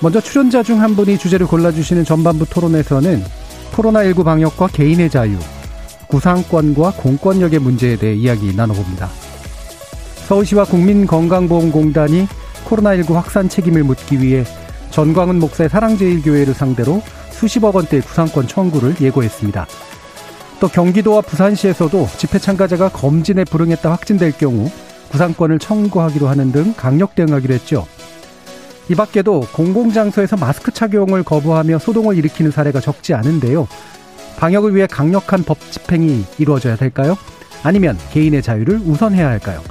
먼저 출연자 중 한 분이 주제를 골라주시는 전반부 토론에서는 코로나19 방역과 개인의 자유, 구상권과 공권력의 문제에 대해 이야기 나눠봅니다. 서울시와 국민건강보험공단이 코로나19 확산 책임을 묻기 위해 전광훈 목사의 사랑제일교회를 상대로 수십억 원대 구상권 청구를 예고했습니다. 또 경기도와 부산시에서도 집회 참가자가 검진에 불응했다 확진될 경우 구상권을 청구하기로 하는 등 강력 대응하기로 했죠. 이 밖에도 공공장소에서 마스크 착용을 거부하며 소동을 일으키는 사례가 적지 않은데요. 방역을 위해 강력한 법 집행이 이루어져야 될까요? 아니면 개인의 자유를 우선해야 할까요?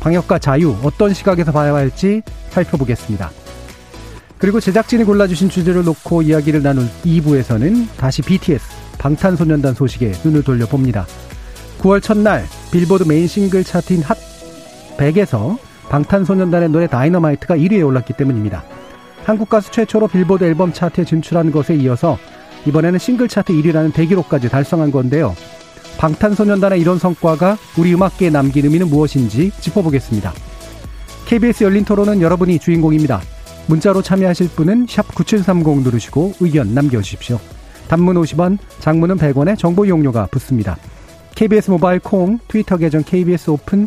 방역과 자유 어떤 시각에서 봐야 할지 살펴보겠습니다. 그리고 제작진이 골라주신 주제를 놓고 이야기를 나눌 2부에서는 다시 BTS, 방탄소년단 소식에 눈을 돌려봅니다. 9월 첫날 빌보드 메인 싱글 차트인 핫 100에서 방탄소년단의 노래 다이너마이트가 1위에 올랐기 때문입니다. 한국 가수 최초로 빌보드 앨범 차트에 진출한 것에 이어서 이번에는 싱글 차트 1위라는 대기록까지 달성한 건데요. 방탄소년단의 이런 성과가 우리 음악계에 남긴 의미는 무엇인지 짚어보겠습니다. KBS 열린 토론은 여러분이 주인공입니다. 문자로 참여하실 분은 9730 누르시고 의견 남겨주십시오. 단문 50원, 장문은 100원에 정보 이용료가 붙습니다. KBS 모바일 콩, 트위터 계정 KBS 오픈,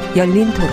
열린 토론.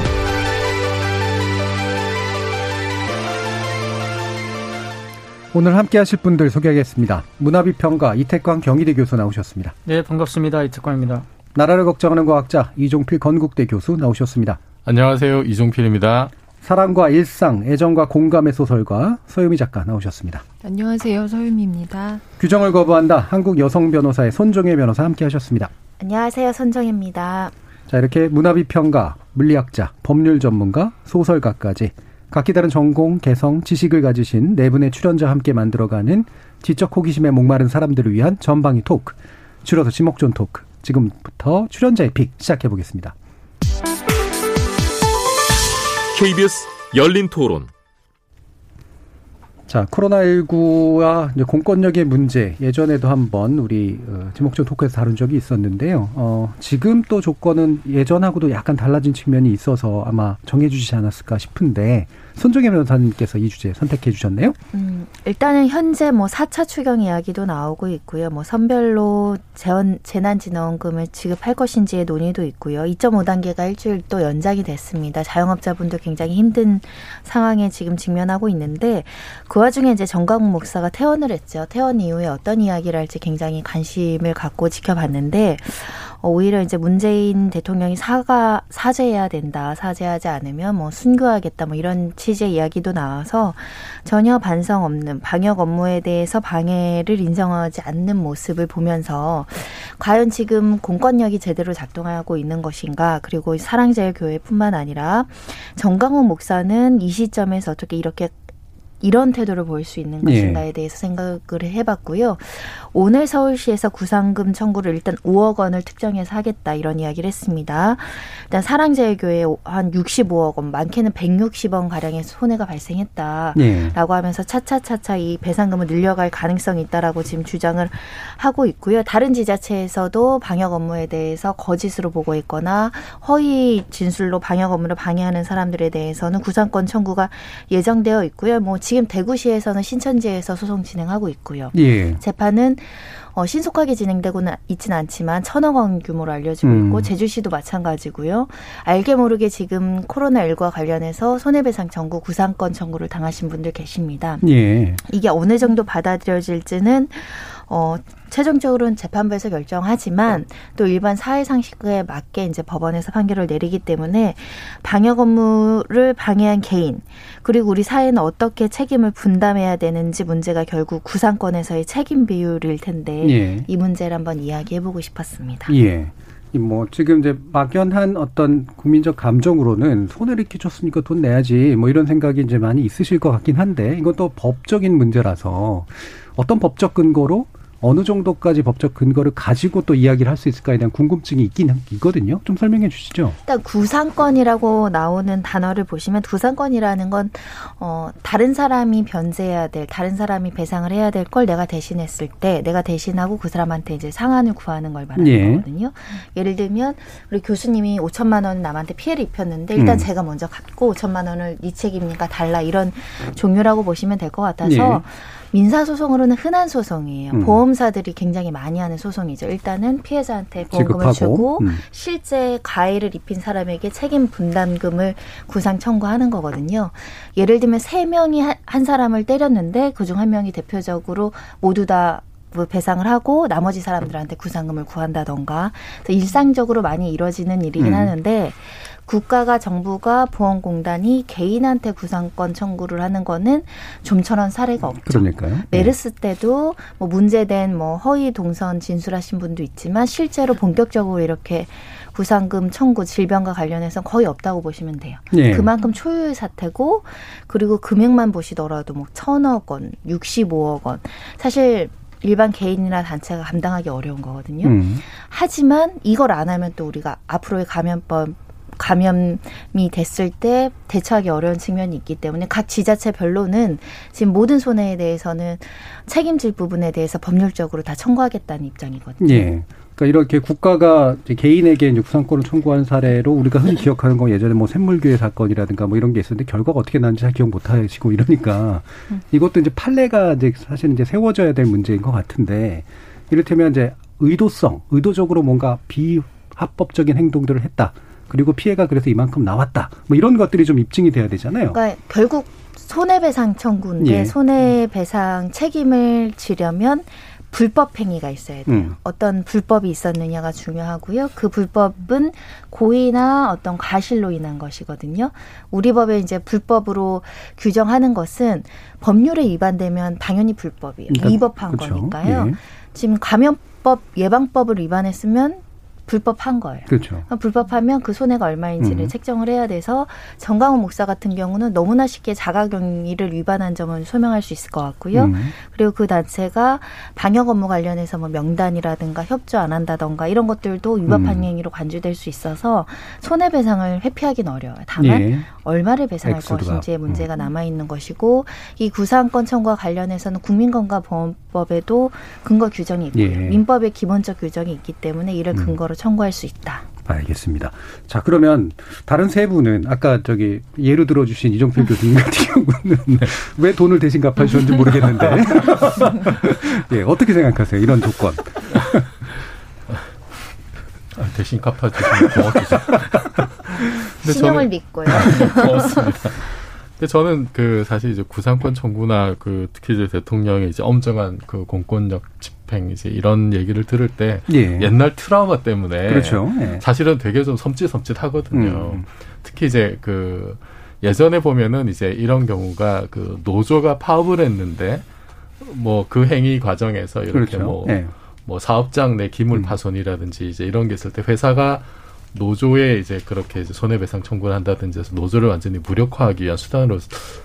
오늘 함께 하실 분들 소개하겠습니다. 문화비평가 이태광 경희대 교수 나오셨습니다. 네, 반갑습니다. 이태광입니다. 나라를 걱정하는 과학자 이종필 건국대 교수 나오셨습니다. 안녕하세요. 이종필입니다. 사랑과 일상, 애정과 공감의 소설가 서유미 작가 나오셨습니다. 안녕하세요. 서유미입니다. 규정을 거부한다. 한국 여성 변호사의 손정혜 변호사 함께 하셨습니다. 안녕하세요. 손정혜입니다. 자, 이렇게 문화비평가, 물리학자, 법률 전문가, 소설가까지 각기 다른 전공, 개성, 지식을 가지신 네 분의 출연자와 함께 만들어가는 지적 호기심에 목마른 사람들을 위한 전방위 토크, 줄여서 지목전 토크. 지금부터 출연자의 pick 시작해 보겠습니다. KBS 열린 토론. 자, 코로나19와 이제 공권력의 문제 예전에도 한번 우리 어, 지목전 토크에서 다룬 적이 있었는데요. 어, 지금 또 조건은 예전하고도 약간 달라진 측면이 있어서 아마 정해주시지 않았을까 싶은데 손정혜 변호사님께서 이 주제 선택해 주셨네요. 음, 일단은 현재 뭐 4차 추경 이야기도 나오고 있고요. 뭐 선별로 재원, 재난진흥금을 지급할 것인지의 논의도 있고요. 2.5단계가 일주일 또 연장이 됐습니다. 자영업자분들 굉장히 힘든 상황에 지금 직면하고 있는데 그 와중에 이제 정광훈 목사가 퇴원을 했죠. 퇴원 이후에 어떤 이야기를 할지 굉장히 관심을 갖고 지켜봤는데 어, 오히려 이제 문재인 대통령이 사과 사죄해야 된다. 사죄하지 않으면 뭐 순교하겠다. 뭐 이런 취지의 이야기도 나와서 전혀 반성 없는 방역 업무에 대해서 방해를 인정하지 않는 모습을 보면서 과연 지금 공권력이 제대로 작동하고 있는 것인가 그리고 사랑제일교회뿐만 아니라 정강훈 목사는 이 시점에서 어떻게 이렇게 이런 태도를 보일 수 있는 것인가에 예. 대해서 생각을 해봤고요. 오늘 서울시에서 구상금 청구를 일단 5억 원을 특정해서 하겠다 이런 이야기를 했습니다. 일단 사랑제일교회 한 65억 원, 많게는 160원 가량의 손해가 발생했다라고 예. 하면서 차차차차 이 배상금을 늘려갈 가능성이 있다라고 지금 주장을 하고 있고요. 다른 지자체에서도 방역 업무에 대해서 거짓으로 보고했거나 허위 진술로 방역 업무를 방해하는 사람들에 대해서는 구상권 청구가 예정되어 있고요. 뭐 지금 대구시에서는 신천지에서 소송 진행하고 있고요. 예. 재판은 어, 신속하게 진행되고는 있지는 않지만 천억 원 규모로 알려지고 음. 있고 제주시도 마찬가지고요. 알게 모르게 지금 코로나19와 관련해서 손해배상 청구 구상권 청구를 당하신 분들 계십니다. 예. 이게 어느 정도 받아들여질지는 어 최종적으로는 재판부에서 결정하지만 또 일반 사회 상식에 맞게 이제 법원에서 판결을 내리기 때문에 방역 업무를 방해한 개인 그리고 우리 사회는 어떻게 책임을 분담해야 되는지 문제가 결국 구상권에서의 책임 비율일 텐데 예. 이 문제를 한번 이야기해 보고 싶었습니다. 예. 이뭐 지금 이제 막연한 어떤 국민적 감정으로는 손해를 끼쳤으니까 돈 내야지 뭐 이런 생각이 이제 많이 있으실 것 같긴 한데 이건 또 법적인 문제라서 어떤 법적 근거로 어느 정도까지 법적 근거를 가지고 또 이야기를 할 수 있을까에 대한 궁금증이 있긴 있거든요. 좀 설명해 주시죠. 일단 구상권이라고 나오는 단어를 보시면 구상권이라는 건 어, 다른 사람이 변제해야 될, 다른 사람이 배상을 해야 될 걸 내가 대신했을 때 내가 대신하고 그 사람한테 이제 상한을 구하는 걸 말하는 예. 거거든요. 예를 들면 우리 교수님이 5천만 원 남한테 피해를 입혔는데 일단 음. 제가 먼저 갚고 5천만 원을 네 책임이니까 달라 이런 종류라고 보시면 될 것 같아서 예. 민사소송으로는 흔한 소송이에요. 음. 보험사들이 굉장히 많이 하는 소송이죠. 일단은 피해자한테 보험금을 지급하고. 주고 음. 실제 가해를 입힌 사람에게 책임 분담금을 구상 청구하는 거거든요. 예를 들면 세 명이 한- 한 사람을 때렸는데 그중 한 명이 대표적으로 모두 다뭐 배상을 하고 나머지 사람들한테 구상금을 구한다던가 일상적으로 많이 이루어지는 일이긴 음. 하는데 국가가 정부가 보험공단이 개인한테 구상권 청구를 하는 거는 좀처럼 사례가 없죠. 그러니까요. 예. 메르스 때도 뭐 문제된 뭐 허위 동선 진술하신 분도 있지만 실제로 본격적으로 이렇게 구상금 청구 질병과 관련해서 거의 없다고 보시면 돼요. 예. 그만큼 초유의 사태고 그리고 금액만 보시더라도 뭐 천억 원, 65억 원. 사실 일반 개인이나 단체가 감당하기 어려운 거거든요. 음. 하지만 이걸 안 하면 또 우리가 앞으로의 감염법 감염이 됐을 때 대처하기 어려운 측면이 있기 때문에 각 지자체별로는 지금 모든 손해에 대해서는 책임질 부분에 대해서 법률적으로 다 청구하겠다는 입장이거든요. 예. 그러니까 이렇게 국가가 이제 개인에게 이제 구상권을 청구한 사례로 우리가 흔히 기억하는 건 예전에 뭐 샘물교회 사건이라든가 뭐 이런 게 있었는데 결과가 어떻게 나는지 잘 기억 못 하시고 이러니까 이것도 이제 판례가 이제 사실 이제 세워져야 될 문제인 것 같은데 이를테면 이제 의도성, 의도적으로 뭔가 비합법적인 행동들을 했다. 그리고 피해가 그래서 이만큼 나왔다. 뭐 이런 것들이 좀 입증이 돼야 되잖아요. 그러니까 결국 손해배상 청구인데 예. 손해배상 책임을 지려면 불법 행위가 있어야 돼요. 음. 어떤 불법이 있었느냐가 중요하고요. 그 불법은 고의나 어떤 과실로 인한 것이거든요. 우리 법에 이제 불법으로 규정하는 것은 법률에 위반되면 당연히 불법이에요. 그러니까 위법한 그렇죠. 거니까요. 예. 지금 감염법 예방법을 위반했으면 불법한 거예요. 그렇죠. 불법하면 그 손해가 얼마인지를 음. 책정을 해야 돼서 정강훈 목사 같은 경우는 너무나 쉽게 자가격리를 위반한 점은 소명할 수 있을 것 같고요. 음. 그리고 그 단체가 방역 업무 관련해서 뭐 명단이라든가 협조 안 한다던가 이런 것들도 위법한 음. 행위로 간주될 수 있어서 손해배상을 회피하기는 어려워요. 다만 예. 얼마를 배상할. 것인지의 음. 문제가 남아 있는 것이고 이 구상권 청구와 관련해서는 국민건강보험법에도 근거 규정이 있고요. 예. 민법에 기본적 규정이 있기 때문에 이를 음. 근거로 청구할 수 있다. 알겠습니다. 자, 그러면 다른 세 분은 아까 저기 예로 들어주신 이정필 교수님 같은 경우는 왜 돈을 대신 갚아주셨는지 모르겠는데. 예, 어떻게 생각하세요? 이런 조건. 아, 대신 갚아주시면 고맙겠죠. 근데 신용을 저는- 믿고요. 고맙습니다. 근데 저는 그 사실 이제 구상권 청구나 그 특히 이제 대통령의 이제 엄정한 그 공권력 집행 이제 이런 얘기를 들을 때 예. 옛날 트라우마 때문에 그렇죠. 예. 사실은 되게 좀 섬찟섬찟하거든요. 음. 특히 이제 그 예전에 보면은 이제 이런 경우가 그 노조가 파업을 했는데 뭐 그 행위 과정에서 이렇게 그렇죠. 뭐, 예. 뭐 사업장 내 기물 음. 파손이라든지 이제 이런 게 있을 때 회사가 노조에 이제 그렇게 이제 손해배상 청구를 한다든지 해서 노조를 완전히 무력화하기 위한 수단으로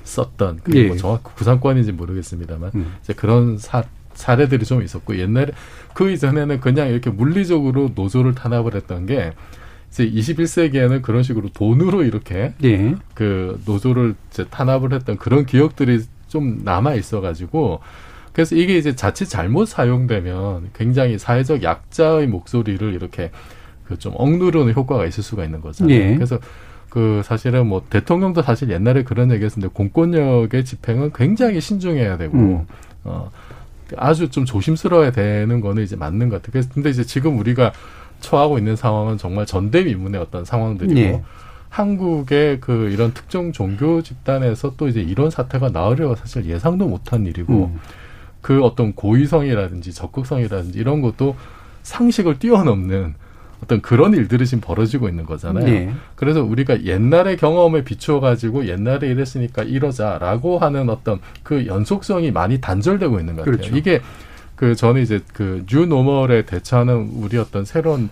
썼던 그게 예. 뭐 정확히 구상권인지 모르겠습니다만 음. 이제 그런 사, 사례들이 좀 있었고 옛날에 그 이전에는 그냥 이렇게 물리적으로 노조를 탄압을 했던 게 이제 21세기에는 그런 식으로 돈으로 이렇게 예. 그 노조를 이제 탄압을 했던 그런 기억들이 좀 남아 있어가지고 그래서 이게 이제 자칫 잘못 사용되면 굉장히 사회적 약자의 목소리를 이렇게 그 좀 억누르는 효과가 있을 수가 있는 거잖아요. 예. 그래서 그 사실은 뭐 대통령도 사실 옛날에 그런 얘기했었는데 공권력의 집행은 굉장히 신중해야 되고 음. 어 아주 좀 조심스러워야 되는 거는 이제 맞는 것 같아요. 근데 이제 지금 우리가 처하고 있는 상황은 정말 전대미문의 어떤 상황들이고 예. 한국의 그 이런 특정 종교 집단에서 또 이제 이런 사태가 나으려고 사실 예상도 못한 일이고 음. 그 어떤 고의성이라든지 적극성이라든지 이런 것도 상식을 뛰어넘는 어떤 그런 일들이 지금 벌어지고 있는 거잖아요. 예. 그래서 우리가 옛날의 경험에 비추어 가지고 옛날에 이랬으니까 이러자라고 하는 어떤 그 연속성이 많이 단절되고 있는 것 같아요. 그렇죠. 이게 그 저는 이제 그 뉴노멀에 대처하는 우리 어떤 새로운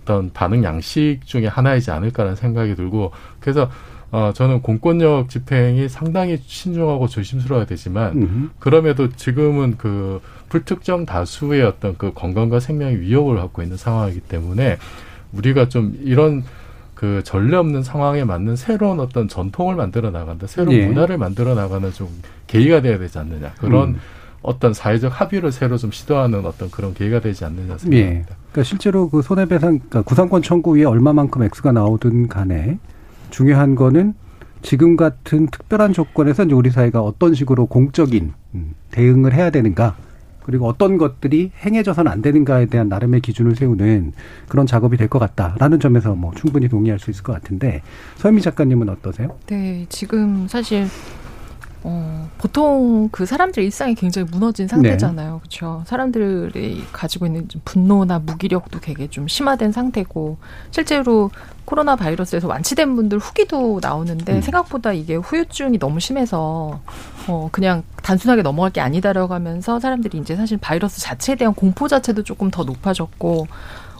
어떤 반응 양식 중에 하나이지 않을까라는 생각이 들고 그래서 어 저는 공권력 집행이 상당히 신중하고 조심스러워야 되지만 음. 그럼에도 지금은 그 불특정 다수의 어떤 그 건강과 생명의 위협을 갖고 있는 상황이기 때문에 우리가 좀 이런 그 전례 없는 상황에 맞는 새로운 어떤 전통을 만들어 나간다, 새로운 예. 문화를 만들어 나가는 좀 계기가 돼야 되지 않느냐 그런 음. 어떤 사회적 합의를 새로 좀 시도하는 어떤 그런 계기가 되지 않느냐 예. 생각합니다. 그러니까 실제로 그 손해배상, 그러니까 구상권 청구에 얼마만큼 액수가 나오든 간에 중요한 거는 지금 같은 특별한 조건에서 이제 우리 사회가 어떤 식으로 공적인 음, 대응을 해야 되는가 그리고 어떤 것들이 행해져서는 안 되는가에 대한 나름의 기준을 세우는 그런 작업이 될 것 같다라는 점에서 뭐 충분히 동의할 수 있을 것 같은데 서현미 작가님은 어떠세요? 네, 지금 사실 어, 보통 그 사람들 일상이 굉장히 무너진 상태잖아요. 그렇죠? 사람들이 가지고 있는 좀 분노나 무기력도 되게 좀 심화된 상태고 실제로 코로나 바이러스에서 완치된 분들 후기도 나오는데 음. 생각보다 이게 후유증이 너무 심해서 어 그냥 단순하게 넘어갈 게 아니다라고 하면서 사람들이 이제 사실 바이러스 자체에 대한 공포 자체도 조금 더 높아졌고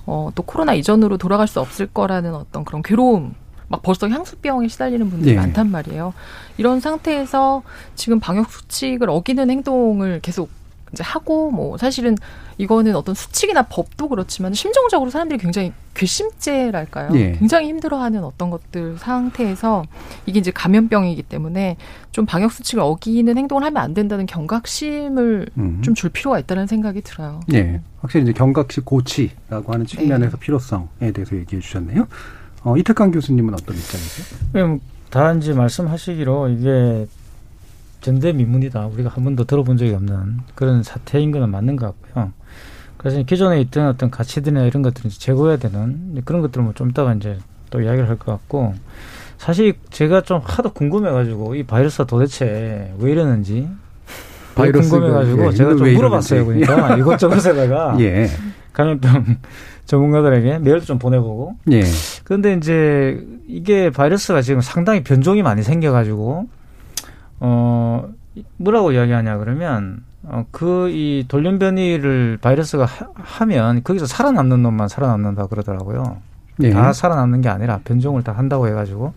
어 또 코로나 이전으로 돌아갈 수 없을 거라는 어떤 그런 괴로움 막 벌써 향수병에 시달리는 분들이 네. 많단 말이에요. 이런 상태에서 지금 방역 수칙을 어기는 행동을 계속 이제 하고 뭐 사실은 이거는 어떤 수칙이나 법도 그렇지만 심정적으로 사람들이 굉장히 괘씸죄랄까요? 예. 굉장히 힘들어하는 어떤 것들 상태에서 이게 이제 감염병이기 때문에 좀 방역 수칙을 어기는 행동을 하면 안 된다는 경각심을 음. 좀줄 필요가 있다는 생각이 들어요. 예. 확실히 이제 경각식 고치라고 하는 측면에서 필요성에 대해서 얘기해 주셨네요. 어, 이태강 교수님은 어떤 입장이세요? 그럼 다 이제 말씀하시기로 이게 전대미문이다. 우리가 한 번도 들어본 적이 없는 그런 사태인 거는 맞는 것 같고요. 그래서 기존에 있던 어떤 가치들이나 이런 것들을 이제 제고해야 되는 그런 것들은 뭐좀 이따가 이제 또 이야기를 할 것 같고 사실 제가 좀 하도 궁금해가지고 이 바이러스가 도대체 왜 이러는지 궁금해가지고 예, 제가 좀왜 물어봤어요. 그러니까 이것저것에다가 예. 감염병 전문가들에게 메일도 좀 보내보고 예. 그런데 이제 이게 바이러스가 지금 상당히 변종이 많이 생겨가지고 어 뭐라고 이야기하냐 그러면 어 그 이 돌연변이를 바이러스가 하, 하면 거기서 살아남는 놈만 살아남는다 그러더라고요. 예. 다 살아남는 게 아니라 변종을 다 한다고 해가지고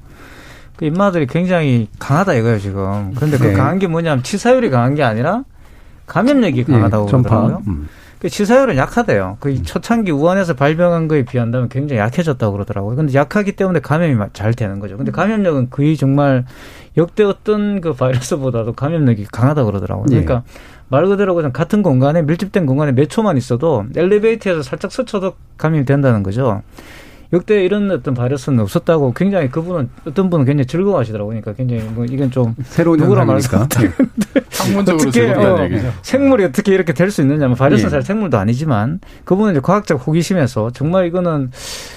그 인마들이 굉장히 강하다 이거예요 지금. 그런데 그 네. 강한 게 뭐냐면 치사율이 강한 게 아니라 감염력이 강하다고 예, 전파. 그러더라고요. 음. 그 치사율은 약하대요. 그 초창기 우한에서 발병한 거에 비한다면 굉장히 약해졌다고 그러더라고요. 근데 약하기 때문에 감염이 마- 잘 되는 거죠. 근데 감염력은 거의 정말 역대 어떤 그 바이러스보다도 감염력이 강하다고 그러더라고요. 예. 그러니까 말 그대로 그냥 같은 공간에 밀집된 공간에 몇 초만 있어도 엘리베이터에서 살짝 스쳐도 감염이 된다는 거죠. 역대 이런 어떤 바이러스는 없었다고 굉장히 그분은 어떤 분은 굉장히 즐거워하시더라고요. 그러니까 굉장히 뭐 이건 좀 새로운 누구랑 현상이니까. 예. 학문적으로 어떻게, 즐겁다는 어, 얘기죠. 생물이 어떻게 이렇게 될 수 있느냐. 뭐 바이러스는 예. 사실 생물도 아니지만 그분은 이제 과학적 호기심에서 정말 이거는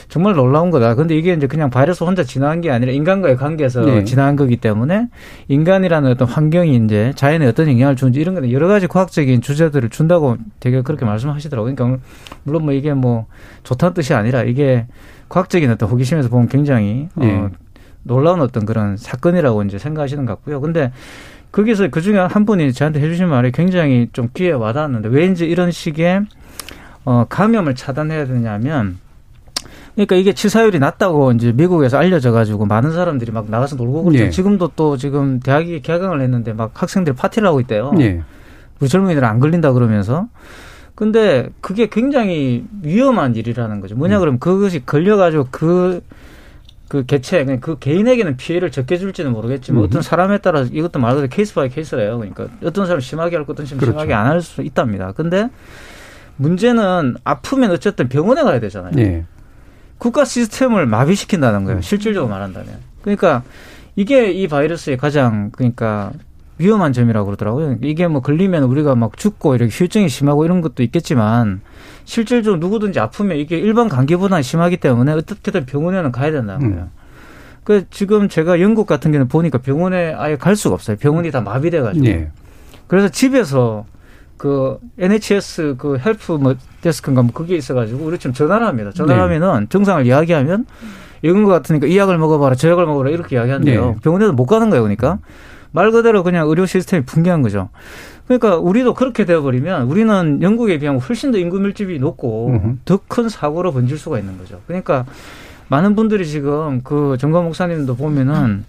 정말 놀라운 거다. 근데 이게 이제 그냥 바이러스 혼자 진화한 게 아니라 인간과의 관계에서 예. 진화한 거기 때문에 인간이라는 어떤 환경이 이제 자연에 어떤 영향을 주는지 이런 거는 여러 가지 과학적인 주제들을 준다고 되게 그렇게 말씀하시더라고요. 그러니까 물론 뭐 이게 뭐 좋다는 뜻이 아니라 이게 과학적인 어떤 호기심에서 보면 굉장히 어, 예. 놀라운 어떤 그런 사건이라고 이제 생각하시는 것 같고요. 근데 거기서 그 중에 한 분이 저한테 해주신 말이 굉장히 좀 귀에 와닿았는데 왠지 이런 식의 어, 감염을 차단해야 되냐면 그러니까 이게 치사율이 낮다고 이제 미국에서 알려져 가지고 많은 사람들이 막 나가서 놀고 그렇죠. 예. 지금도 또 지금 대학이 개강을 했는데 막 학생들이 파티를 하고 있대요. 예. 우리 젊은이들은 안 걸린다 그러면서. 근데 그게 굉장히 위험한 일이라는 거죠. 뭐냐 그러면 그것이 걸려가지고 그, 그 개체, 그 개인에게는 피해를 적게 줄지는 모르겠지만 음. 어떤 사람에 따라 이것도 말 그대로 case by case래요. 그러니까 어떤 사람 은 심하게 할 것, 어떤 사람 은 그렇죠. 심하게 안 할 수 있답니다. 근데 문제는 아프면 어쨌든 병원에 가야 되잖아요. 예. 국가 시스템을 마비시킨다는 거예요. 실질적으로 말한다면. 그러니까 이게 이 바이러스의 가장 그러니까 위험한 점이라고 그러더라고요. 이게 뭐 걸리면 우리가 막 죽고 이렇게 후유증이 심하고 이런 것도 있겠지만 실질적으로 누구든지 아프면 이게 일반 감기보다 심하기 때문에 어떻게든 병원에는 가야 된다는 거예요. 음. 그 지금 제가 영국 같은 경우는 보니까 병원에 아예 갈 수가 없어요. 병원이 다 마비돼 가지고. 네. 그래서 집에서 그 NHS 그 help 뭐 desk인가 뭐 그게 있어 가지고 우리 지금 전화를 합니다. 전화를 네. 하면은 증상을 이야기하면 이런 거 같으니까 이 약을 먹어봐라, 저 약을 먹어라 이렇게 이야기하는데요. 네. 병원에도 못 가는 거예요, 그러니까 말 그대로 그냥 의료 시스템이 붕괴한 거죠. 그러니까 우리도 그렇게 되어버리면 우리는 영국에 비하면 훨씬 더 인구 밀집이 높고 더 큰 사고로 번질 수가 있는 거죠. 그러니까 많은 분들이 지금 그 정관 목사님도 보면은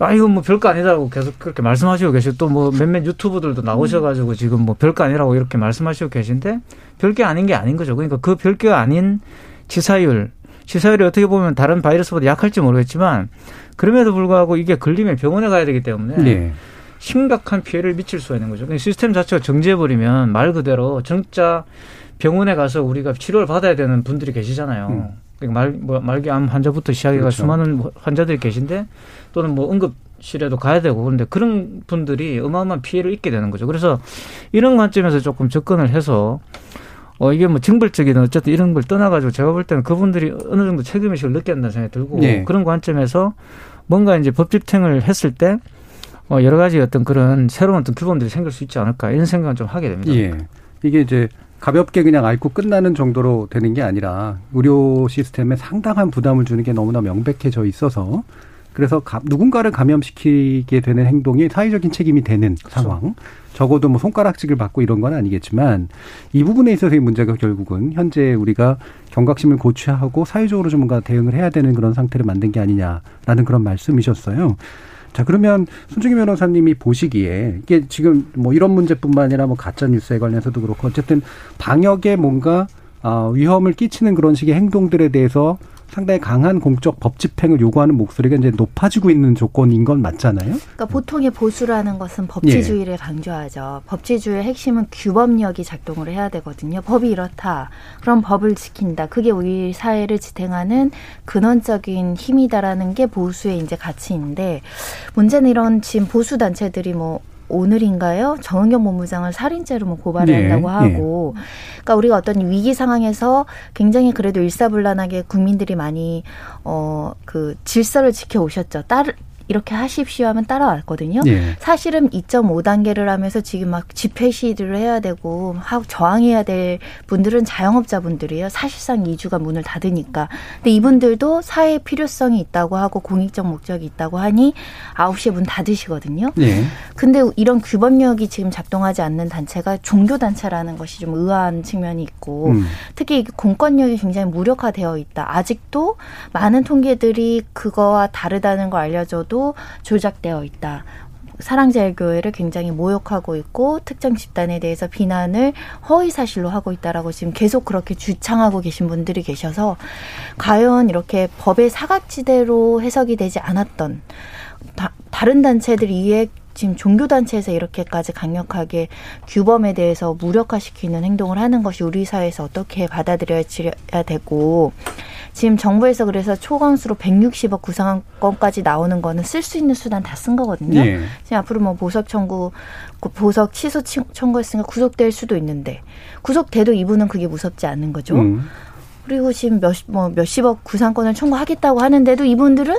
아 이거 뭐 별거 아니다라고 계속 그렇게 말씀하시고 계시고 또 뭐 몇몇 유튜브들도 나오셔가지고 지금 뭐 별거 아니라고 이렇게 말씀하시고 계신데 별게 아닌 게 아닌 거죠. 그러니까 그 별게 아닌 치사율, 치사율이 어떻게 보면 다른 바이러스보다 약할지 모르겠지만 그럼에도 불구하고 이게 걸리면 병원에 가야 되기 때문에 네. 심각한 피해를 미칠 수가 있는 거죠. 시스템 자체가 정지해버리면 말 그대로 진짜 병원에 가서 우리가 치료를 받아야 되는 분들이 계시잖아요. 음. 그러니까 말, 뭐, 말기암 환자부터 시작해가 그렇죠. 수많은 환자들이 계신데 또는 뭐 응급실에도 가야 되고 그런데 그런 분들이 어마어마한 피해를 입게 되는 거죠. 그래서 이런 관점에서 조금 접근을 해서 어, 이게 뭐 징벌적인 어쨌든 이런 걸 떠나가지고 제가 볼 때는 그분들이 어느 정도 책임의식을 느꼈다는 생각이 들고 네. 그런 관점에서 뭔가 이제 법 집행을 했을 때 어, 여러 가지 어떤 그런 새로운 어떤 규범들이 생길 수 있지 않을까 이런 생각을 좀 하게 됩니다. 예. 이게 이제 가볍게 그냥 앓고 끝나는 정도로 되는 게 아니라 의료 시스템에 상당한 부담을 주는 게 너무나 명백해져 있어서 그래서 가, 누군가를 감염시키게 되는 행동이 사회적인 책임이 되는 그렇죠. 상황. 적어도 뭐 손가락질을 받고 이런 건 아니겠지만 이 부분에 있어서의 문제가 결국은 현재 우리가 경각심을 고취하고 사회적으로 좀 뭔가 대응을 해야 되는 그런 상태를 만든 게 아니냐라는 그런 말씀이셨어요. 자, 그러면 손중기 변호사님이 보시기에 이게 지금 뭐 이런 문제뿐만 아니라 뭐 가짜 뉴스에 관련해서도 그렇고 어쨌든 방역에 뭔가 어, 위험을 끼치는 그런 식의 행동들에 대해서 상당히 강한 공적 법 집행을 요구하는 목소리가 이제 높아지고 있는 조건인 건 맞잖아요. 그러니까 보통의 보수라는 것은 법치주의를 예. 강조하죠. 법치주의의 핵심은 규범력이 작동을 해야 되거든요. 법이 이렇다. 그럼 법을 지킨다. 그게 우리 사회를 지탱하는 근원적인 힘이다라는 게 보수의 이제 가치인데 문제는 이런 지금 보수 단체들이 뭐 오늘인가요? 정은경 본부장을 살인죄로 뭐 고발을 네, 한다고 하고, 네. 그러니까 우리가 어떤 위기 상황에서 굉장히 그래도 일사불란하게 국민들이 많이 어 그 질서를 지켜 오셨죠. 딸 이렇게 하십시오 하면 따라왔거든요. 예. 사실은 2.5단계를 하면서 지금 막 집회 시위를 해야 되고 저항해야 될 분들은 자영업자분들이에요. 사실상 2주가 문을 닫으니까. 근데 이분들도 사회 필요성이 있다고 하고 공익적 목적이 있다고 하니 9시에 문 닫으시거든요. 예. 근데 이런 규범력이 지금 작동하지 않는 단체가 종교 단체라는 것이 좀 의아한 측면이 있고 음. 특히 공권력이 굉장히 무력화되어 있다. 아직도 많은 통계들이 그거와 다르다는 걸 알려줘도 도 조작되어 있다. 사랑제일교회를 굉장히 모욕하고 있고 특정 집단에 대해서 비난을 허위 사실로 하고 있다라고 지금 계속 그렇게 주창하고 계신 분들이 계셔서 과연 이렇게 법의 사각지대로 해석이 되지 않았던 다, 른 단체들 이에 지금 종교단체에서 이렇게까지 강력하게 규범에 대해서 무력화시키는 행동을 하는 것이 우리 사회에서 어떻게 받아들여야 되고 지금 정부에서 그래서 초강수로 160억 구상권까지 나오는 거는 쓸 수 있는 수단 다 쓴 거거든요. 예. 지금 앞으로 뭐 보석 청구, 보석 취소 청구했으니까 구속될 수도 있는데 구속돼도 이분은 그게 무섭지 않는 거죠. 음. 그리고 지금 몇, 뭐 몇십억 구상권을 청구하겠다고 하는데도 이분들은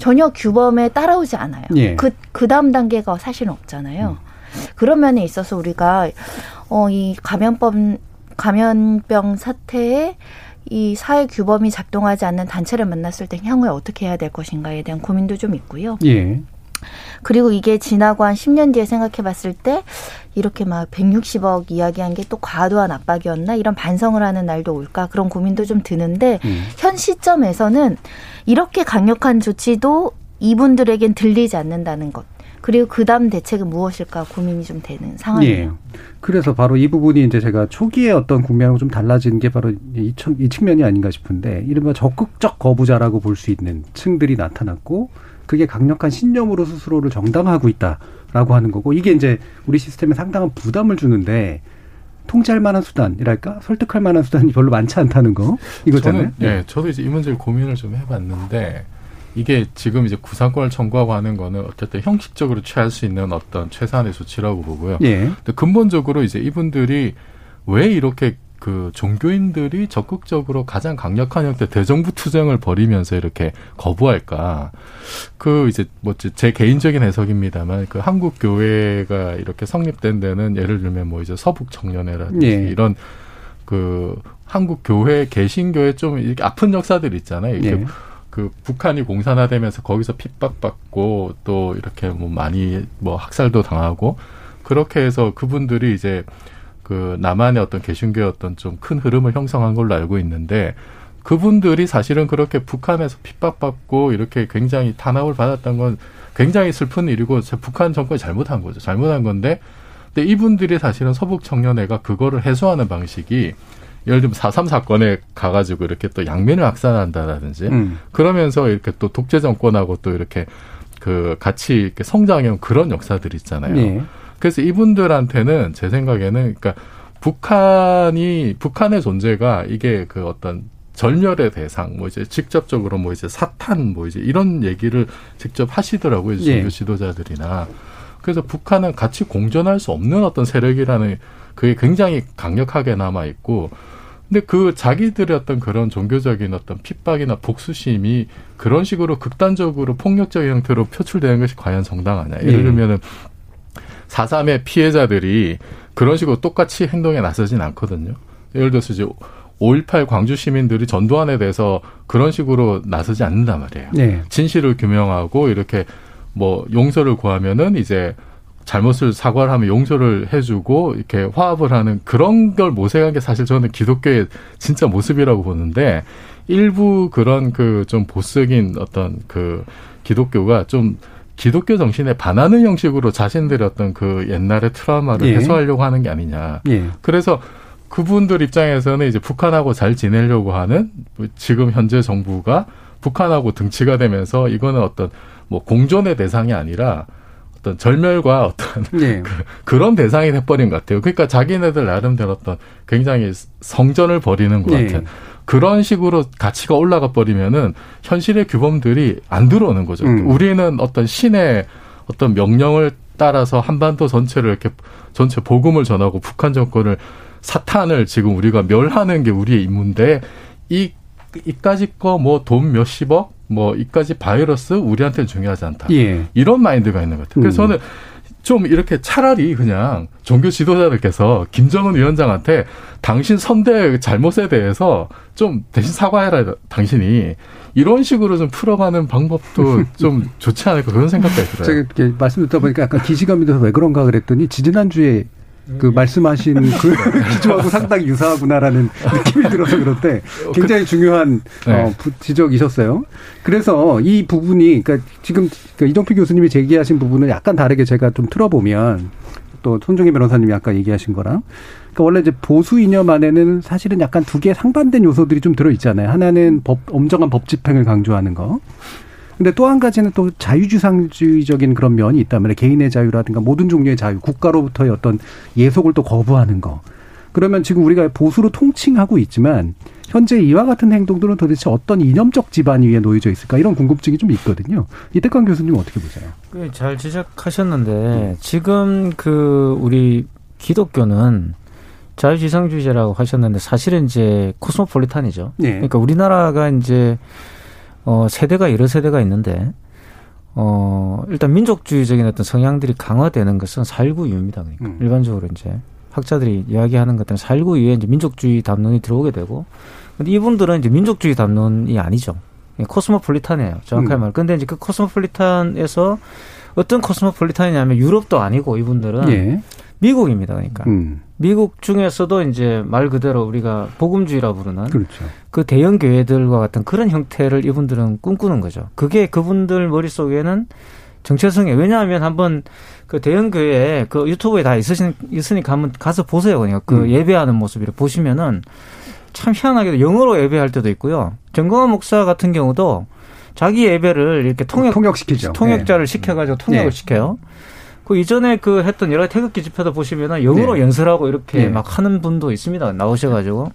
전혀 규범에 따라오지 않아요. 예. 그, 그 다음 단계가 사실은 없잖아요. 음. 그런 면에 있어서 우리가, 어, 이 감염법, 감염병 사태에 이 사회 규범이 작동하지 않는 단체를 만났을 때 향후에 어떻게 해야 될 것인가에 대한 고민도 좀 있고요. 예. 그리고 이게 지나고 한 10년 뒤에 생각해 봤을 때 이렇게 막 160억 이야기한 게 또 과도한 압박이었나 이런 반성을 하는 날도 올까 그런 고민도 좀 드는데 음. 현 시점에서는 이렇게 강력한 조치도 이분들에겐 들리지 않는다는 것. 그리고 그 다음 대책은 무엇일까 고민이 좀 되는 상황이에요. 예. 그래서 바로 이 부분이 이제 제가 초기에 어떤 국면하고 좀 달라지는 게 바로 이, 이 측면이 아닌가 싶은데 이른바 적극적 거부자라고 볼 수 있는 층들이 나타났고 그게 강력한 신념으로 스스로를 정당화하고 있다라고 하는 거고 이게 이제 우리 시스템에 상당한 부담을 주는데 통제할 만한 수단이랄까 설득할 만한 수단이 별로 많지 않다는 거 이거잖아요. 저는, 네, 저도 이제 이 문제를 고민을 좀 해봤는데 이게 지금 이제 구상권을 청구하고 하는 거는 어쨌든 형식적으로 취할 수 있는 어떤 최소한의 조치라고 보고요. 예. 근데 근본적으로 이제 이분들이 왜 이렇게 그 종교인들이 적극적으로 가장 강력한 형태 대정부 투쟁을 벌이면서 이렇게 거부할까? 그 이제 뭐 제 개인적인 해석입니다만 그 한국 교회가 이렇게 성립된 데는 예를 들면 뭐 이제 서북 청년회라든지 예. 이런 그 한국 교회 개신교회 좀 이렇게 아픈 역사들 있잖아요. 이렇게 예. 그 북한이 공산화되면서 거기서 핍박받고 또 이렇게 뭐 많이 뭐 학살도 당하고 그렇게 해서 그분들이 이제 그 남한의 어떤 개신교의 어떤 좀 큰 흐름을 형성한 걸로 알고 있는데 그분들이 사실은 그렇게 북한에서 핍박받고 이렇게 굉장히 탄압을 받았던 건 굉장히 슬픈 일이고 제 북한 정권이 잘못한 거죠. 잘못한 건데 근데 이분들이 사실은 서북 청년회가 그거를 해소하는 방식이 예를 들면 4.3 사건에 가가지고 이렇게 또 양면을 확산한다라든지 음. 그러면서 이렇게 또 독재 정권하고 또 이렇게 그 같이 이렇게 성장해온 그런 역사들 있잖아요. 예. 그래서 이분들한테는 제 생각에는 그러니까 북한이 북한의 존재가 이게 그 어떤 절멸의 대상, 뭐 이제 직접적으로 뭐 이제 사탄, 뭐 이제 이런 얘기를 직접 하시더라고요. 종교 예. 지도자들이나. 그래서 북한은 같이 공존할 수 없는 어떤 세력이라는 그게 굉장히 강력하게 남아 있고 근데 그 자기들의 어떤 그런 종교적인 어떤 핍박이나 복수심이 그런 식으로 극단적으로 폭력적인 형태로 표출되는 것이 과연 정당하냐. 예를 예. 들면은 예. 4.3의 피해자들이 그런 식으로 똑같이 행동에 나서진 않거든요. 예를 들어서 이제 5.18 광주 시민들이 전두환에 대해서 그런 식으로 나서지 않는단 말이에요. 네. 진실을 규명하고 이렇게 뭐 용서를 구하면은 이제 잘못을 사과를 하면 용서를 해주고 이렇게 화합을 하는 그런 걸 모색한 게 사실 저는 기독교의 진짜 모습이라고 보는데 일부 그런 그 좀 보수적인 어떤 그 기독교가 좀 기독교 정신에 반하는 형식으로 자신들의 어떤 그 옛날의 트라우마를 예. 해소하려고 하는 게 아니냐. 예. 그래서 그분들 입장에서는 이제 북한하고 잘 지내려고 하는 뭐 지금 현재 정부가 북한하고 등치가 되면서 이거는 어떤 뭐 공존의 대상이 아니라 어떤 절멸과 어떤 예. 그런 대상이 돼버린 것 같아요. 그러니까 자기네들 나름대로 어떤 굉장히 성전을 벌이는 것 예. 같은 그런 식으로 가치가 올라가 버리면은 현실의 규범들이 안 들어오는 거죠. 음. 우리는 어떤 신의 어떤 명령을 따라서 한반도 전체를 이렇게 전체 복음을 전하고 북한 정권을 사탄을 지금 우리가 멸하는 게 우리의 임무인데 이 이까지 거 뭐 돈 몇십억 뭐 이까지 바이러스 우리한테는 중요하지 않다. 예. 이런 마인드가 있는 것 같아요. 그래서 음. 저는 좀 이렇게 차라리 그냥 종교 지도자들께서 김정은 위원장한테 당신 선대 잘못에 대해서 좀 대신 사과해라 당신이 이런 식으로 좀 풀어가는 방법도 좀 좋지 않을까 그런 생각이 들어요. 제가 이렇게 말씀 듣다 보니까 약간 기시감이 들어서 왜 그런가 그랬더니 지지난주에 그 말씀하신 그 기조하고 상당히 유사하구나라는 느낌이 들어서 그런데 굉장히 중요한 네. 어, 부- 지적이셨어요. 그래서 이 부분이 그러니까 지금 그 이정필 교수님이 제기하신 부분을 약간 다르게 제가 좀 틀어보면 또 손종희 변호사님이 아까 얘기하신 거랑 그러니까 원래 이제 보수 이념 안에는 사실은 약간 두개 상반된 요소들이 좀 들어 있잖아요. 하나는 법 엄정한 법 집행을 강조하는 거. 근데 또 한 가지는 또 자유주상주의적인 그런 면이 있다면 개인의 자유라든가 모든 종류의 자유, 국가로부터의 어떤 예속을 또 거부하는 거. 그러면 지금 우리가 보수로 통칭하고 있지만 현재 이와 같은 행동들은 도대체 어떤 이념적 기반 위에 놓여져 있을까 이런 궁금증이 좀 있거든요. 이태광 교수님 어떻게 보세요? 그잘 지적하셨는데 지금 그 우리 기독교는 자유지상주의자라고 하셨는데 사실은 이제 코스모폴리탄이죠. 네. 그러니까 우리나라가 이제 어 세대가 여러 세대가 있는데 어 일단 민족주의적인 어떤 성향들이 강화되는 것은 4.19 이후입니다. 그러니까 음. 일반적으로 이제 학자들이 이야기하는 것들은 4.19 이후에 이제 민족주의 담론이 들어오게 되고 근데 이분들은 이제 민족주의 담론이 아니죠. 코스모폴리탄이에요. 정확하게 음. 말. 근데 이제 그 코스모폴리탄에서 어떤 코스모폴리탄이냐면 유럽도 아니고 이분들은 예. 미국입니다. 그러니까 음. 미국 중에서도 이제 말 그대로 우리가 복음주의라 부르는 그렇죠. 그 대형 교회들과 같은 그런 형태를 이분들은 꿈꾸는 거죠. 그게 그분들 머릿속에는 정체성이 왜냐하면 한번 그 대형 교회 그 유튜브에 다 있으신 있으니까 한번 가서 보세요. 그냥 그 음. 예배하는 모습을 보시면은 참 희한하게도 영어로 예배할 때도 있고요. 정광환 목사 같은 경우도 자기 예배를 이렇게 통역 통역시키죠. 통역자를 시켜가지고 통역을 네. 시켜요. 그 이전에 그 했던 여러 태극기 집회도 보시면은 영어로 네. 연설하고 이렇게 네. 막 하는 분도 있습니다. 나오셔가지고.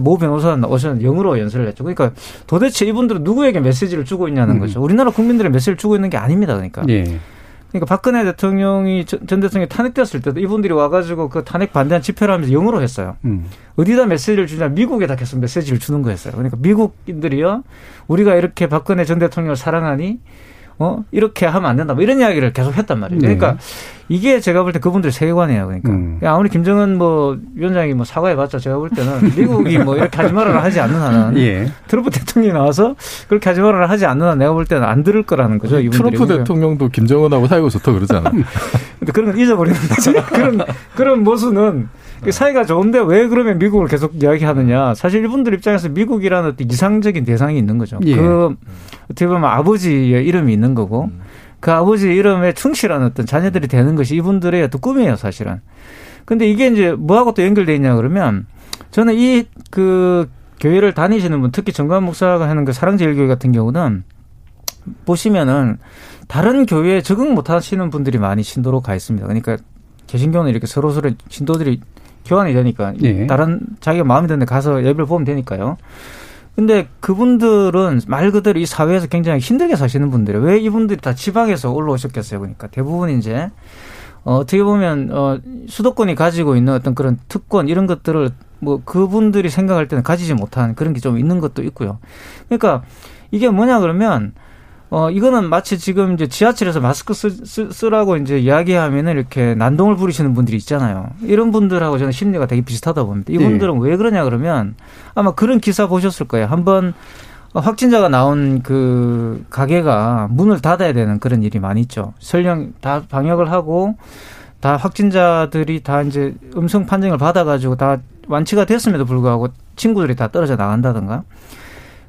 모 변호사는 오션 영어로 연설을 했죠. 그러니까 도대체 이분들은 누구에게 메시지를 주고 있냐는 음. 거죠. 우리나라 국민들의 메시지를 주고 있는 게 아닙니다. 그러니까. 예. 그러니까 박근혜 대통령이 전, 전 대통령이 탄핵되었을 때도 이분들이 와가지고 그 탄핵 반대한 집회를 하면서 영어로 했어요. 음. 어디다 메시지를 주냐 미국에다 계속 메시지를 주는 거였어요. 그러니까 미국인들이요 우리가 이렇게 박근혜 전 대통령을 사랑하니 어 이렇게 하면 안 된다 뭐 이런 이야기를 계속 했단 말이에요. 그러니까 네. 이게 제가 볼 때 그분들의 세계관이에요. 그러니까 음. 아무리 김정은 뭐 위원장이 뭐 사과해봤자 제가 볼 때는 미국이 뭐 이렇게 하지 말아라 하지 않는 한은 예. 트럼프 대통령이 나와서 그렇게 하지 말아라 하지 않는 한 내가 볼 때는 안 들을 거라는 거죠. 이분들이. 트럼프 그러니까 대통령도 김정은하고 사이가 좋다 그러잖아. 근데 그런 건 잊어버리는 거죠. 그런 그런 모순은 그 사이가 좋은데 왜 그러면 미국을 계속 이야기하느냐. 사실 이분들 입장에서 미국이라는 어떤 이상적인 대상이 있는 거죠. 예. 그 어떻게 보면 아버지의 이름이 있는 거고 그 아버지 이름에 충실한 어떤 자녀들이 되는 것이 이분들의 어떤 꿈이에요, 사실은. 근데 이게 이제 뭐하고 또 연결돼 있냐 그러면 저는 이 그 교회를 다니시는 분, 특히 정관 목사가 하는 그 사랑제일교회 같은 경우는 보시면은 다른 교회에 적응 못 하시는 분들이 많이 신도로 가 있습니다. 그러니까 개신교는 이렇게 서로 서로 신도들이 교환이 되니까 예. 다른 자기가 마음에 드는 데 가서 예배를 보면 되니까요. 근데 그분들은 말 그대로 이 사회에서 굉장히 힘들게 사시는 분들이에요. 왜 이분들이 다 지방에서 올라오셨겠어요? 그러니까 대부분 이제 어, 어떻게 보면 어, 수도권이 가지고 있는 어떤 그런 특권 이런 것들을 뭐 그분들이 생각할 때는 가지지 못한 그런 게 좀 있는 것도 있고요. 그러니까 이게 뭐냐 그러면 어 이거는 마치 지금 이제 지하철에서 마스크 쓰, 쓰, 쓰라고 이제 이야기하면은 이렇게 난동을 부리시는 분들이 있잖아요. 이런 분들하고 저는 심리가 되게 비슷하다 봅니다. 이분들은 왜 그러냐 그러면 아마 그런 기사 보셨을 거예요. 한번 확진자가 나온 그 가게가 문을 닫아야 되는 그런 일이 많이 있죠. 설령 다 방역을 하고 다 확진자들이 다 이제 음성 판정을 받아가지고 다 완치가 됐음에도 불구하고 친구들이 다 떨어져 나간다든가.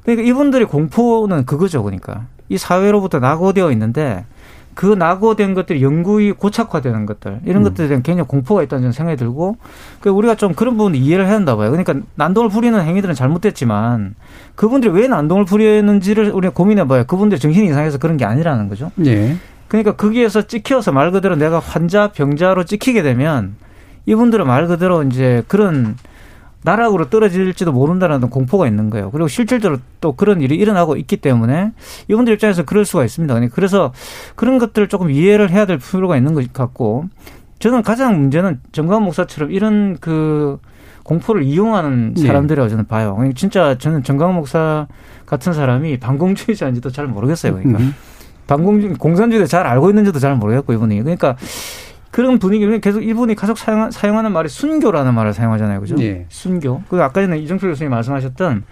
그러니까 이분들의 공포는 그거죠. 그러니까 이 사회로부터 낙오되어 있는데 그 낙오된 것들이 영구히 고착화되는 것들 이런 음. 것들에 대한 굉장히 공포가 있다는 저는 생각이 들고 그 우리가 좀 그런 부분 이해를 해야 한다 봐요. 그러니까 난동을 부리는 행위들은 잘못됐지만 그분들이 왜 난동을 부리는지를 우리가 고민해 봐요. 그분들 정신이 이상해서 그런 게 아니라는 거죠. 예. 그러니까 거기에서 찍혀서 말 그대로 내가 환자 병자로 찍히게 되면 이분들은 말 그대로 이제 그런 나락으로 떨어질지도 모른다는 공포가 있는 거예요. 그리고 실질적으로 또 그런 일이 일어나고 있기 때문에 이분들 입장에서 그럴 수가 있습니다. 그러니까 그래서 그런 것들을 조금 이해를 해야 될 필요가 있는 것 같고 저는 가장 문제는 정관 목사처럼 이런 그 공포를 이용하는 네. 사람들이라고 저는 봐요. 그러니까 진짜 저는 정강 목사 같은 사람이 반공주의자인지도 잘 모르겠어요. 그러니까 음. 반공 공산주의를 잘 알고 있는지도 잘 모르겠고 이분이 그러니까 그런 분위기는 계속 이분이 계속 사용, 사용하 는 말이 순교라는 말을 사용하잖아요, 그죠? 예. 순교. 그 아까 전에 이정표 교수님 말씀하셨던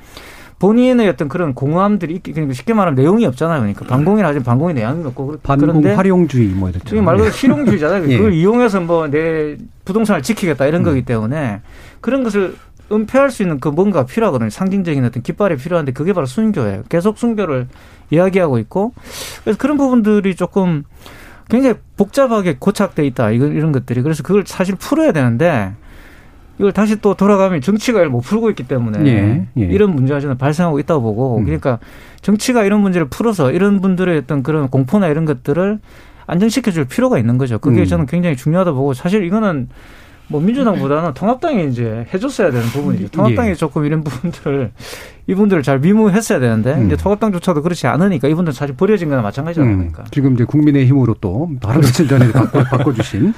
본인의 어떤 그런 공허함들이 있기 그러니까 쉽게 말하면 내용이 없잖아요. 그러니까 반공이라 하지만 반공이 내용이 없고 반공 활용주의 뭐 이렇죠. 지금 말 그대로 실용주의잖아요. 예. 그걸 이용해서 뭐 내 부동산을 지키겠다 이런 음. 거기 때문에 그런 것을 은폐할 수 있는 그 뭔가 필요하거든요. 상징적인 어떤 깃발이 필요한데 그게 바로 순교예요. 계속 순교를 이야기하고 있고 그래서 그런 부분들이 조금 굉장히 복잡하게 고착돼 있다. 이런 이런 것들이 그래서 그걸 사실 풀어야 되는데 이걸 다시 또 돌아가면 정치가 이걸 못 풀고 있기 때문에 예, 예. 이런 문제가 저는 발생하고 있다고 보고 음. 그러니까 정치가 이런 문제를 풀어서 이런 분들의 어떤 그런 공포나 이런 것들을 안정시켜 줄 필요가 있는 거죠. 그게 음. 저는 굉장히 중요하다 보고 사실 이거는 뭐 민주당보다는 통합당이 이제 해줬어야 되는 부분이죠. 통합당이 예. 조금 이런 부분들을 이분들을 잘 미무했어야 되는데 음. 이제 통합당조차도 그렇지 않으니까 이분들은 사실 버려진 거나 마찬가지잖아요. 음, 그러니까. 지금 이제 국민의힘으로 또 바로 며칠 전에 바꿔, 바꿔주신.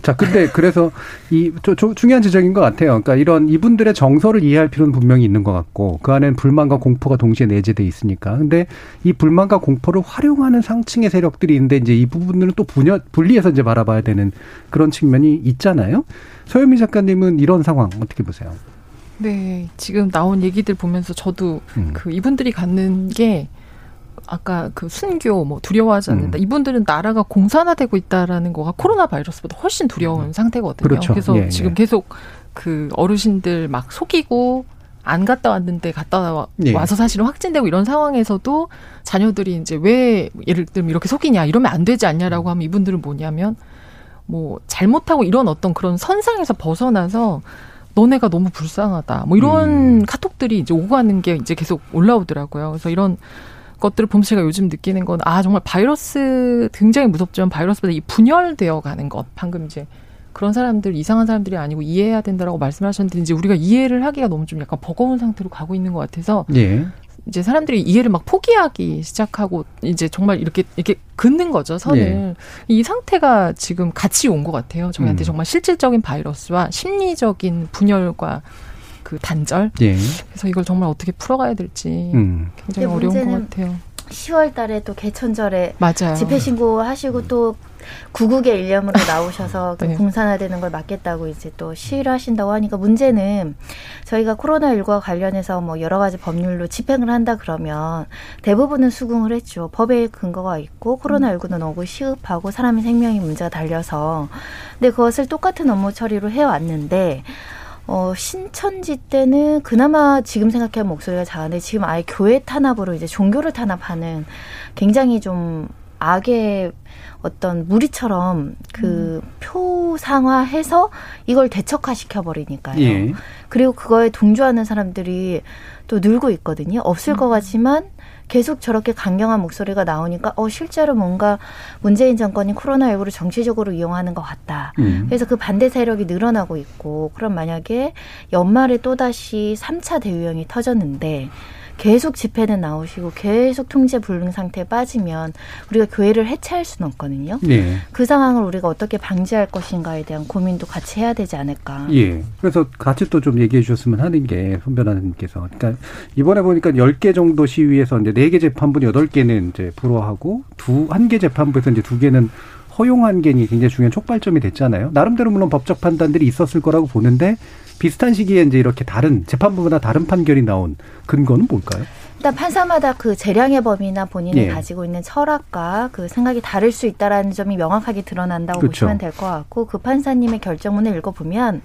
자, 근데 그래서 이 저, 저 중요한 지적인 것 같아요. 그러니까 이런 이분들의 정서를 이해할 필요는 분명히 있는 것 같고 그 안에는 불만과 공포가 동시에 내재돼 있으니까. 근데 이 불만과 공포를 활용하는 상층의 세력들이 있는데 이제 이 부분들은 또 분야, 분리해서 이제 바라봐야 되는 그런 측면이 있잖아요. 서현미 작가님은 이런 상황 어떻게 보세요? 네, 지금 나온 얘기들 보면서 저도 음. 그 이분들이 갖는 게 아까 그 순교 뭐 두려워하지 않는다. 음. 이분들은 나라가 공산화되고 있다라는 거가 코로나 바이러스보다 훨씬 두려운 상태거든요. 그렇죠. 래서 예, 지금 예. 계속 그 어르신들 막 속이고 안 갔다 왔는데 갔다 와, 예. 와서 사실은 확진되고 이런 상황에서도 자녀들이 이제 왜 예를 들면 이렇게 속이냐 이러면 안 되지 않냐라고 하면 이분들은 뭐냐면 뭐 잘못하고 이런 어떤 그런 선상에서 벗어나서 너네가 너무 불쌍하다. 뭐 이런 음. 카톡들이 이제 오고 가는 게 이제 계속 올라오더라고요. 그래서 이런 것들을 보면서 제가 요즘 느끼는 건 아 정말 바이러스 굉장히 무섭지만 바이러스보다 이 분열되어 가는 것 방금 이제 그런 사람들 이상한 사람들이 아니고 이해해야 된다라고 말씀하셨는데 이제 우리가 이해를 하기가 너무 좀 약간 버거운 상태로 가고 있는 것 같아서 예. 이제 사람들이 이해를 막 포기하기 시작하고 이제 정말 이렇게 이렇게 긋는 거죠 선을 예. 이 상태가 지금 같이 온 것 같아요 저희한테 음. 정말 실질적인 바이러스와 심리적인 분열과 그 단절 예. 그래서 이걸 정말 어떻게 풀어가야 될지 음. 굉장히 어려운 것 같아요 10월 달에 또 개천절에 맞아요 집회 신고하시고 또 구국의 일념으로 나오셔서 그 네. 공산화되는 걸 막겠다고 이제 또 시위를 하신다고 하니까 문제는 저희가 코로나19와 관련해서 뭐 여러 가지 법률로 집행을 한다 그러면 대부분은 수긍을 했죠. 법에 근거가 있고 코로나19는 너무 시급하고 사람의 생명이 문제가 달려서 근데 그것을 똑같은 업무 처리로 해왔는데 어, 신천지 때는 그나마 지금 생각해보면 목소리가 작은데 지금 아예 교회 탄압으로 이제 종교를 탄압하는 굉장히 좀 악의 어떤 무리처럼 그 표상화해서 이걸 대척화 시켜 버리니까요. 예. 그리고 그거에 동조하는 사람들이 또 늘고 있거든요. 없을 것 같지만 계속 저렇게 강경한 목소리가 나오니까 어 실제로 뭔가 문재인 정권이 코로나19를 정치적으로 이용하는 것 같다. 음. 그래서 그 반대 세력이 늘어나고 있고 그럼 만약에 연말에 또다시 3차 대유행이 터졌는데 계속 집회는 나오시고 계속 통제 불능 상태에 빠지면 우리가 교회를 해체할 수는 없거든요. 예. 그 상황을 우리가 어떻게 방지할 것인가에 대한 고민도 같이 해야 되지 않을까. 예. 그래서 같이 또 좀 얘기해 주셨으면 하는 게 손변호사님께서 그러니까 이번에 보니까 10개 정도 시위에서 이제 4개 재판부 8개는 이제 불허하고 두 한 개 재판부에서 이제 두 개는 허용한 게 굉장히 중요한 촉발점이 됐잖아요. 나름대로 물론 법적 판단들이 있었을 거라고 보는데 비슷한 시기에 이제 이렇게 다른 재판부마다 다른 판결이 나온 근거는 뭘까요? 일단 판사마다 그 재량의 범위나 본인이 예. 가지고 있는 철학과 그 생각이 다를 수 있다라는 점이 명확하게 드러난다고 그렇죠. 보시면 될 것 같고 그 판사님의 결정문을 읽어보면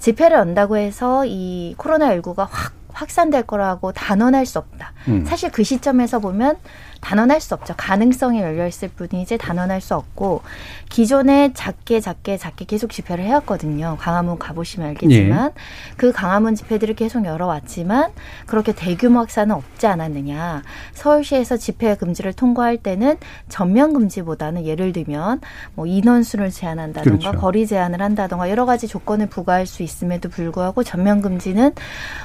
집회를 연다고 해서 이 코로나19가 확 확산될 거라고 단언할 수 없다. 음. 사실 그 시점에서 보면 단언할 수 없죠. 가능성이 열려 있을 뿐이지 단언할 수 없고 기존에 작게 작게 작게 계속 집회를 해왔거든요. 광화문 가보시면 알겠지만 예. 그 광화문 집회들을 계속 열어왔지만 그렇게 대규모 확산은 없지 않았느냐. 서울시에서 집회 금지를 통과할 때는 전면 금지보다는 예를 들면 뭐 인원수를 제한한다던가 그렇죠. 거리 제한을 한다던가 여러 가지 조건을 부과할 수 있음에도 불구하고 전면 금지는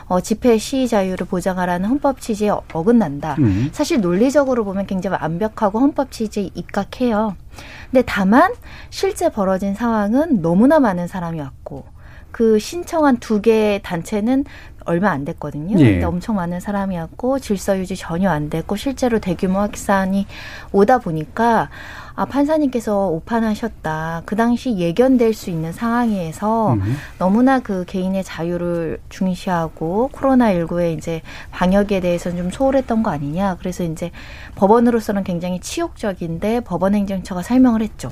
어, 집회 시위 자유를 보장하라는 헌법 취지에 어- 어긋난다. 음. 사실 논리적으로 보면 굉장히 완벽하고 헌법 취지에 입각해요. 근데 다만 실제 벌어진 상황은 너무나 많은 사람이 왔고 그 신청한 두 개의 단체는 얼마 안 됐거든요. 예. 근데 엄청 많은 사람이 왔고 질서 유지 전혀 안 됐고 실제로 대규모 확산이 오다 보니까 아 판사님께서 오판하셨다. 그 당시 예견될 수 있는 상황에서 음. 너무나 그 개인의 자유를 중시하고 코로나 19의 이제 방역에 대해서는 좀 소홀했던 거 아니냐. 그래서 이제 법원으로서는 굉장히 치욕적인데 법원 행정처가 설명을 했죠.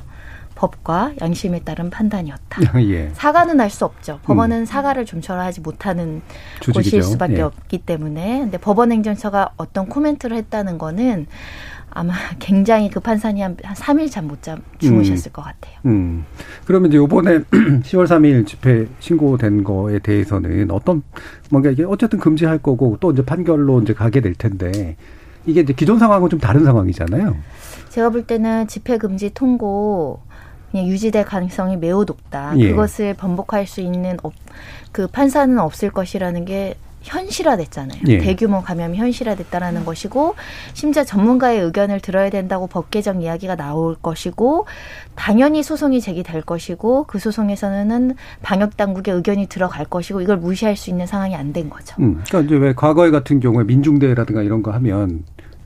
법과 양심에 따른 판단이었다. 예. 사과는 할 수 없죠. 법원은 사과를 좀처럼하지 못하는 조직이죠. 곳일 수밖에 예. 없기 때문에. 근데 법원 행정처가 어떤 코멘트를 했다는 거는 아마 굉장히 그 판사님 한 3일 잠 못 잠 주무셨을 것 같아요. 음. 그러면 이제 요번에 10월 3일 집회 신고된 거에 대해서는 어떤 뭔가 이게 어쨌든 금지할 거고 또 이제 판결로 이제 가게 될 텐데 이게 이제 기존 상황은 좀 다른 상황이잖아요. 제가 볼 때는 집회 금지 통고 유지될 가능성이 매우 높다. 예. 그것을 번복할 수 있는 업- 그 판사는 없을 것이라는 게 현실화됐잖아요. 예. 대규모 감염이 현실화됐다라는 것이고 심지어 전문가의 의견을 들어야 된다고 법 개정 이야기가 나올 것이고 당연히 소송이 제기될 것이고 그 소송에서는 방역 당국의 의견이 들어갈 것이고 이걸 무시할 수 있는 상황이 안 된 거죠. 음. 그러니까 이제 왜 과거에 같은 경우에 민중대회라든가 이런 거 하면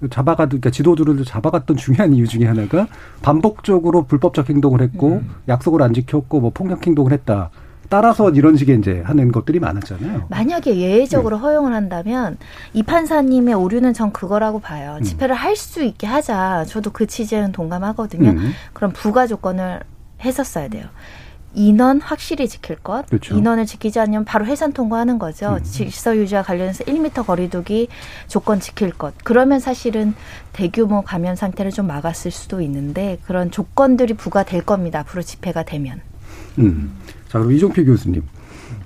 잡아가도 그러니까 지도주를 잡아갔던 중요한 이유 중에 하나가 반복적으로 불법적 행동을 했고 약속을 안 지켰고 뭐 폭력 행동을 했다. 따라서 이런 식의 이제 하는 것들이 많았잖아요. 만약에 예외적으로 허용을 한다면 이 판사님의 오류는 전 그거라고 봐요. 음. 집회를 할수 있게 하자. 저도 그 취지에는 동감하거든요. 음. 그럼 부가 조건을 했었어야 돼요. 인원 확실히 지킬 것. 그렇죠. 인원을 지키지 않으면 바로 해산 통과하는 거죠. 음. 질서 유지와 관련해서 1미터 거리두기 조건 지킬 것. 그러면 사실은 대규모 감염 상태를 좀 막았을 수도 있는데 그런 조건들이 부과될 겁니다. 앞으로 집회가 되면. 음. 자, 그럼 이종필 교수님.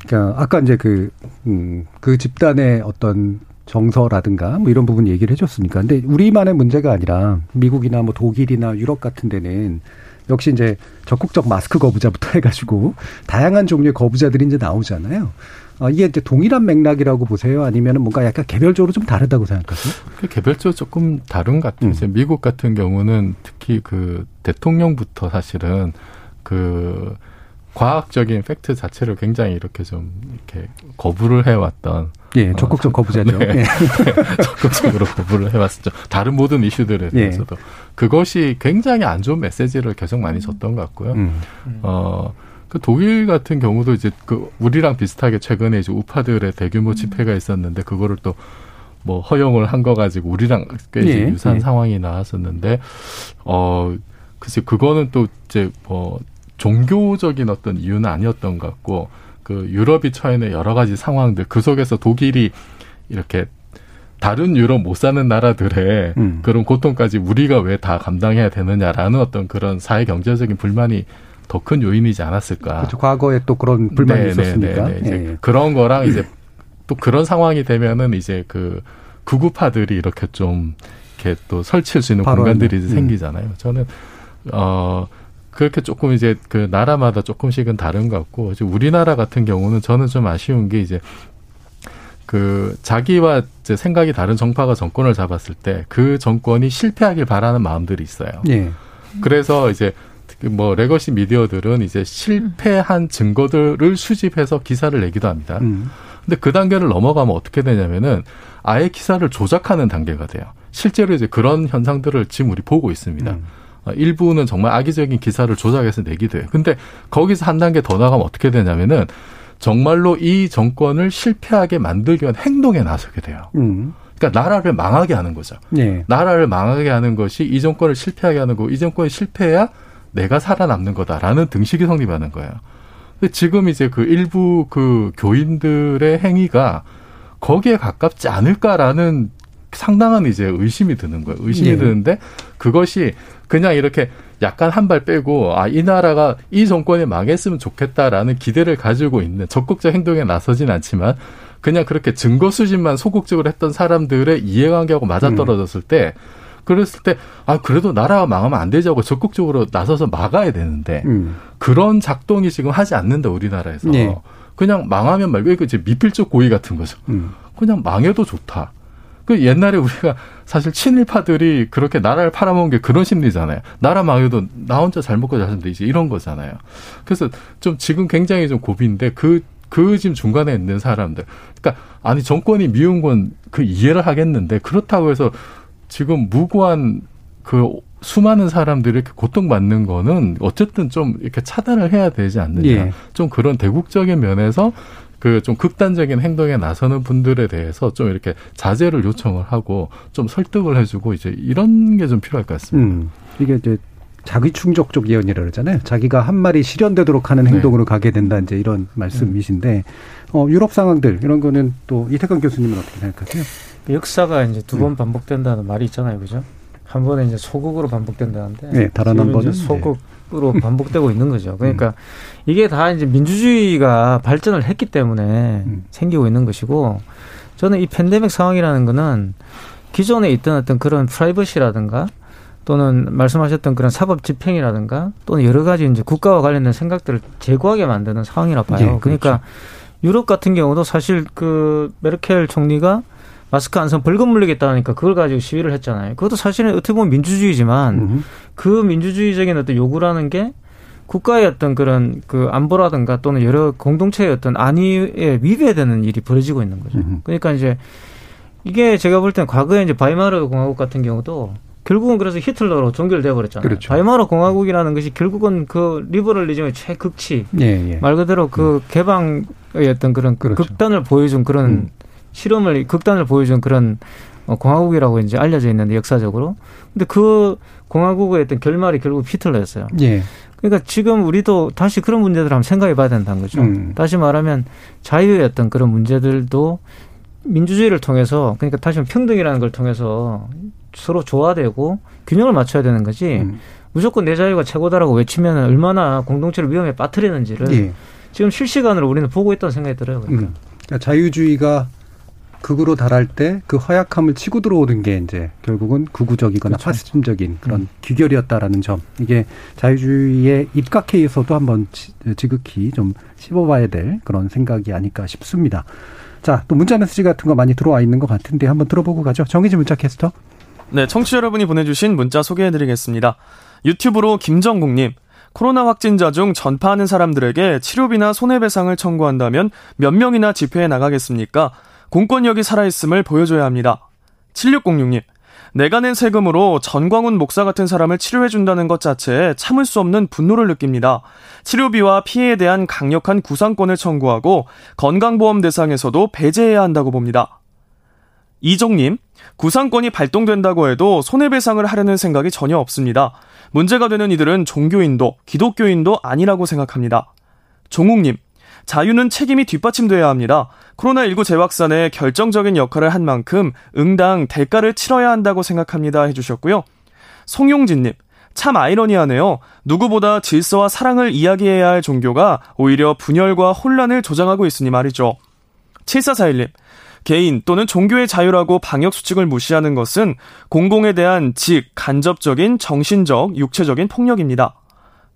그러니까 아까 이제 그, 음, 그 집단의 어떤 정서라든가 뭐 이런 부분 얘기를 해줬으니까. 근데 우리만의 문제가 아니라 미국이나 뭐 독일이나 유럽 같은 데는 역시 이제 적극적 마스크 거부자부터 해가지고 다양한 종류의 거부자들이 이제 나오잖아요. 어, 이게 이제 동일한 맥락이라고 보세요? 아니면 뭔가 약간 개별적으로 좀 다르다고 생각하세요? 그 개별적으로 조금 다른 것 같아요. 음. 미국 같은 경우는 특히 그 대통령부터 사실은 그 과학적인 팩트 자체를 굉장히 이렇게 좀 이렇게 거부를 해왔던 예, 어, 적극적 어, 거부자죠. 네. 예. 적극적으로 거부를 해왔었죠. 다른 모든 이슈들에 예. 대해서도 예. 그것이 굉장히 안 좋은 메시지를 계속 많이 줬던 것 같고요. 음. 어. 그 독일 같은 경우도 이제 그 우리랑 비슷하게 최근에 이제 우파들의 대규모 집회가 있었는데 그거를 또 뭐 허용을 한 거 가지고 우리랑 꽤 예. 유사한 예. 상황이 나왔었는데 어 글쎄 그거는 또 이제 뭐 종교적인 어떤 이유는 아니었던 것 같고 그 유럽이 처해 있는 여러 가지 상황들 그 속에서 독일이 이렇게 다른 유럽 못 사는 나라들의 음. 그런 고통까지 우리가 왜 다 감당해야 되느냐라는 어떤 그런 사회 경제적인 불만이 더 큰 요인이지 않았을까. 그렇죠. 과거에 또 그런 불만이 네, 네 있었으니까. 네, 네, 네. 예. 그런 거랑 이제 또 그런 상황이 되면은 이제 그 극우파들이 이렇게 좀 이렇게 또 설칠 수 있는 공간들이 음. 생기잖아요. 저는 어 그렇게 조금 이제 그 나라마다 조금씩은 다른 것 같고 우리나라 같은 경우는 저는 좀 아쉬운 게 이제 그 자기와 이제 생각이 다른 정파가 정권을 잡았을 때 그 정권이 실패하길 바라는 마음들이 있어요. 예. 그래서 이제 뭐 legacy 미디어들은 이제 실패한 증거들을 수집해서 기사를 내기도 합니다. 음. 근데 그 단계를 넘어가면 어떻게 되냐면은 아예 기사를 조작하는 단계가 돼요. 실제로 이제 그런 현상들을 지금 우리 보고 있습니다. 음. 어, 일부는 정말 악의적인 기사를 조작해서 내기도 해요. 근데 거기서 한 단계 더 나가면 어떻게 되냐면은 정말로 이 정권을 실패하게 만들기 위한 행동에 나서게 돼요. 음. 그러니까 나라를 망하게 하는 거죠. 네. 나라를 망하게 하는 것이 이 정권을 실패하게 하는 거고 이 정권이 실패해야 내가 살아남는 거다라는 등식이 성립하는 거예요. 근데 지금 이제 그 일부 그 교인들의 행위가 거기에 가깝지 않을까라는 상당한 이제 의심이 드는 거예요. 의심이 네. 드는데 그것이 그냥 이렇게 약간 한 발 빼고 아 이 나라가 이 정권이 망했으면 좋겠다라는 기대를 가지고 있는 적극적 행동에 나서진 않지만 그냥 그렇게 증거 수집만 소극적으로 했던 사람들의 이해관계하고 맞아떨어졌을 때 그랬을 때 아 그래도 나라가 망하면 안 되자고 적극적으로 나서서 막아야 되는데 음. 그런 작동이 지금 하지 않는다 우리나라에서 네. 그냥 망하면 말고 이거 이제 미필적 고의 같은 거죠. 음. 그냥 망해도 좋다. 그 옛날에 우리가 사실 친일파들이 그렇게 나라를 팔아먹은 게 그런 심리잖아요. 나라 망해도 나 혼자 잘 먹고 잘 살면 되지 이런 거잖아요. 그래서 좀 지금 굉장히 좀 고비인데 그, 그 지금 중간에 있는 사람들. 그러니까 아니 정권이 미운 건 그 이해를 하겠는데 그렇다고 해서 지금 무고한 그 수많은 사람들이 이렇게 고통받는 거는 어쨌든 좀 이렇게 차단을 해야 되지 않느냐. 예. 좀 그런 대국적인 면에서 그 좀 극단적인 행동에 나서는 분들에 대해서 좀 이렇게 자제를 요청을 하고 좀 설득을 해주고 이제 이런 게 좀 필요할 것 같습니다. 음, 이게 이제 자기 충족적 예언이라 그러잖아요. 자기가 한 말이 실현되도록 하는 네. 행동으로 네. 가게 된다 이제 이런 말씀이신데 어, 유럽 상황들 이런 거는 또 이태강 교수님은 어떻게 생각하세요? 역사가 이제 두번 음. 반복된다는 말이 있잖아요, 그죠? 한 번에 이제 소극으로 반복된다는데 네, 다른 한 번은 소극 네. 으로 반복되고 있는 거죠. 그러니까 음. 이게 다 이제 민주주의가 발전을 했기 때문에 음. 생기고 있는 것이고 저는 이 팬데믹 상황이라는 거는 기존에 있던 어떤 그런 프라이버시라든가 또는 말씀하셨던 그런 사법 집행이라든가 또는 여러 가지 이제 국가와 관련된 생각들을 제고하게 만드는 상황이라 봐요. 네, 그렇죠. 그러니까 유럽 같은 경우도 사실 그 메르켈 총리가 마스크 안 쓰면 벌금 물리겠다 하니까 그걸 가지고 시위를 했잖아요. 그것도 사실은 어떻게 보면 민주주의지만 음. 그 민주주의적인 어떤 요구라는 게 국가의 어떤 그런 그 안보라든가 또는 여러 공동체의 어떤 안위에 위배되는 일이 벌어지고 있는 거죠. 음. 그러니까 이제 이게 제가 볼 때는 과거에 이제 바이마르 공화국 같은 경우도 결국은 그래서 히틀러로 종결되어 버렸잖아요. 그렇죠. 바이마르 공화국이라는 것이 결국은 그 리버럴리즘의 최극치 예, 예. 말 그대로 그 음. 개방의 어떤 그런 그렇죠. 극단을 보여준 그런 음. 실험을 극단을 보여준 그런 어, 공화국이라고 이제 알려져 있는데 역사적으로. 근데 그 공화국의 어떤 결말이 결국 히틀러였어요. 예. 그러니까 지금 우리도 다시 그런 문제들을 한번 생각해 봐야 된다는 거죠. 음. 다시 말하면 자유의 어떤 그런 문제들도 민주주의를 통해서 그러니까 다시 평등이라는 걸 통해서 서로 조화되고 균형을 맞춰야 되는 거지. 음. 무조건 내 자유가 최고다라고 외치면 얼마나 공동체를 위험에 빠뜨리는지를 예. 지금 실시간으로 우리는 보고 있다는 생각이 들어요. 그러니까. 음. 그러니까 자유주의가 극으로 달할 때 그 허약함을 치고 들어오는 게 이제 결국은 구구적이거나 그렇죠. 파시즘적인 그런 음. 귀결이었다라는 점. 이게 자유주의의 입각해에서도 한번 지- 지극히 좀 씹어봐야 될 그런 생각이 아닐까 싶습니다. 자, 또 문자 메시지 같은 거 많이 들어와 있는 것 같은데 한번 들어보고 가죠. 정희진 문자 캐스터. 네, 청취자 여러분이 보내주신 문자 소개해드리겠습니다. 유튜브로 김정국님, 코로나 확진자 중 전파하는 사람들에게 치료비나 손해배상을 청구한다면 몇 명이나 집회에 나가겠습니까? 공권력이 살아있음을 보여줘야 합니다. 7606님, 내가 낸 세금으로 전광훈 목사 같은 사람을 치료해준다는 것 자체에 참을 수 없는 분노를 느낍니다. 치료비와 피해에 대한 강력한 구상권을 청구하고 건강보험 대상에서도 배제해야 한다고 봅니다. 이종님, 구상권이 발동된다고 해도 손해배상을 하려는 생각이 전혀 없습니다. 문제가 되는 이들은 종교인도, 기독교인도 아니라고 생각합니다. 종욱님, 자유는 책임이 뒷받침돼야 합니다. 코로나19 재확산에 결정적인 역할을 한 만큼 응당 대가를 치러야 한다고 생각합니다. 해주셨고요. 송용진님, 참 아이러니하네요. 누구보다 질서와 사랑을 이야기해야 할 종교가 오히려 분열과 혼란을 조장하고 있으니 말이죠. 7441님, 개인 또는 종교의 자유라고 방역수칙을 무시하는 것은 공공에 대한 직, 간접적인 정신적, 육체적인 폭력입니다.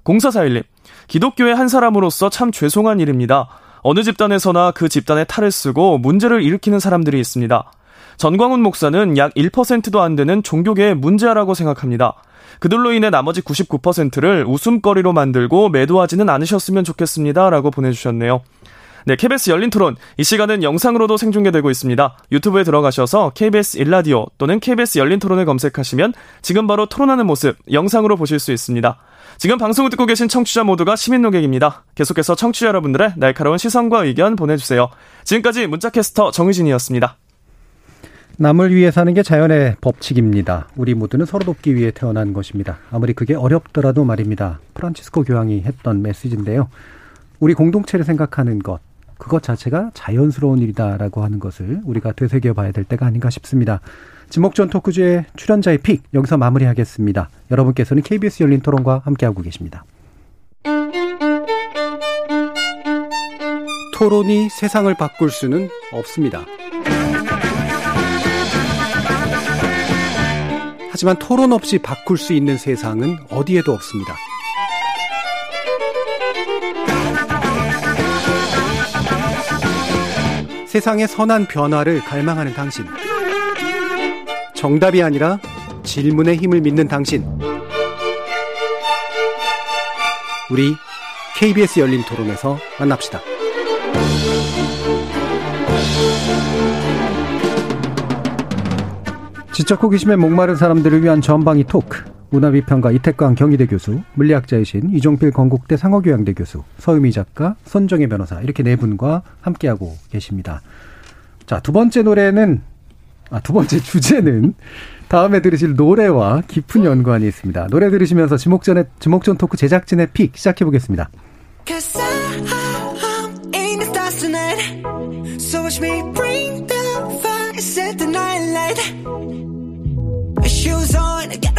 0441님, 기독교의 한 사람으로서 참 죄송한 일입니다. 어느 집단에서나 그 집단의 탈을 쓰고 문제를 일으키는 사람들이 있습니다. 전광훈 목사는 약 1%도 안 되는 종교계의 문제라고 생각합니다. 그들로 인해 나머지 99%를 웃음거리로 만들고 매도하지는 않으셨으면 좋겠습니다. 라고 보내주셨네요. 네, KBS 열린 토론. 이 시간은 영상으로도 생중계되고 있습니다. 유튜브에 들어가셔서 KBS 일라디오 또는 KBS 열린 토론을 검색하시면 지금 바로 토론하는 모습 영상으로 보실 수 있습니다. 지금 방송을 듣고 계신 청취자 모두가 시민 노객입니다. 계속해서 청취자 여러분들의 날카로운 시선과 의견 보내주세요. 지금까지 문자캐스터 정의진이었습니다. 남을 위해 사는 게 자연의 법칙입니다. 우리 모두는 서로 돕기 위해 태어난 것입니다. 아무리 그게 어렵더라도 말입니다. 프란치스코 교황이 했던 메시지인데요. 우리 공동체를 생각하는 것, 그것 자체가 자연스러운 일이다라고 하는 것을 우리가 되새겨 봐야 될 때가 아닌가 싶습니다. 지목전 토크주의 출연자의 픽 여기서 마무리하겠습니다. 여러분께서는 KBS 열린 토론과 함께하고 계십니다. 토론이 세상을 바꿀 수는 없습니다. 하지만 토론 없이 바꿀 수 있는 세상은 어디에도 없습니다. 세상의 선한 변화를 갈망하는 당신. 정답이 아니라 질문의 힘을 믿는 당신. 우리 KBS 열린 토론에서 만납시다. 지적 호기심에 목마른 사람들을 위한 전방위 토크. 문화비평가 이태광 경희대 교수, 물리학자이신 이종필 건국대 상어교양대 교수, 서유미 작가, 손정혜 변호사 이렇게 네 분과 함께하고 계십니다. 자, 두 번째 노래는 아, 두 번째 주제는 다음에 들으실 노래와 깊은 연관이 있습니다. 노래 들으시면서 지목전의 지목전 토크 제작진의 픽 시작해 보겠습니다.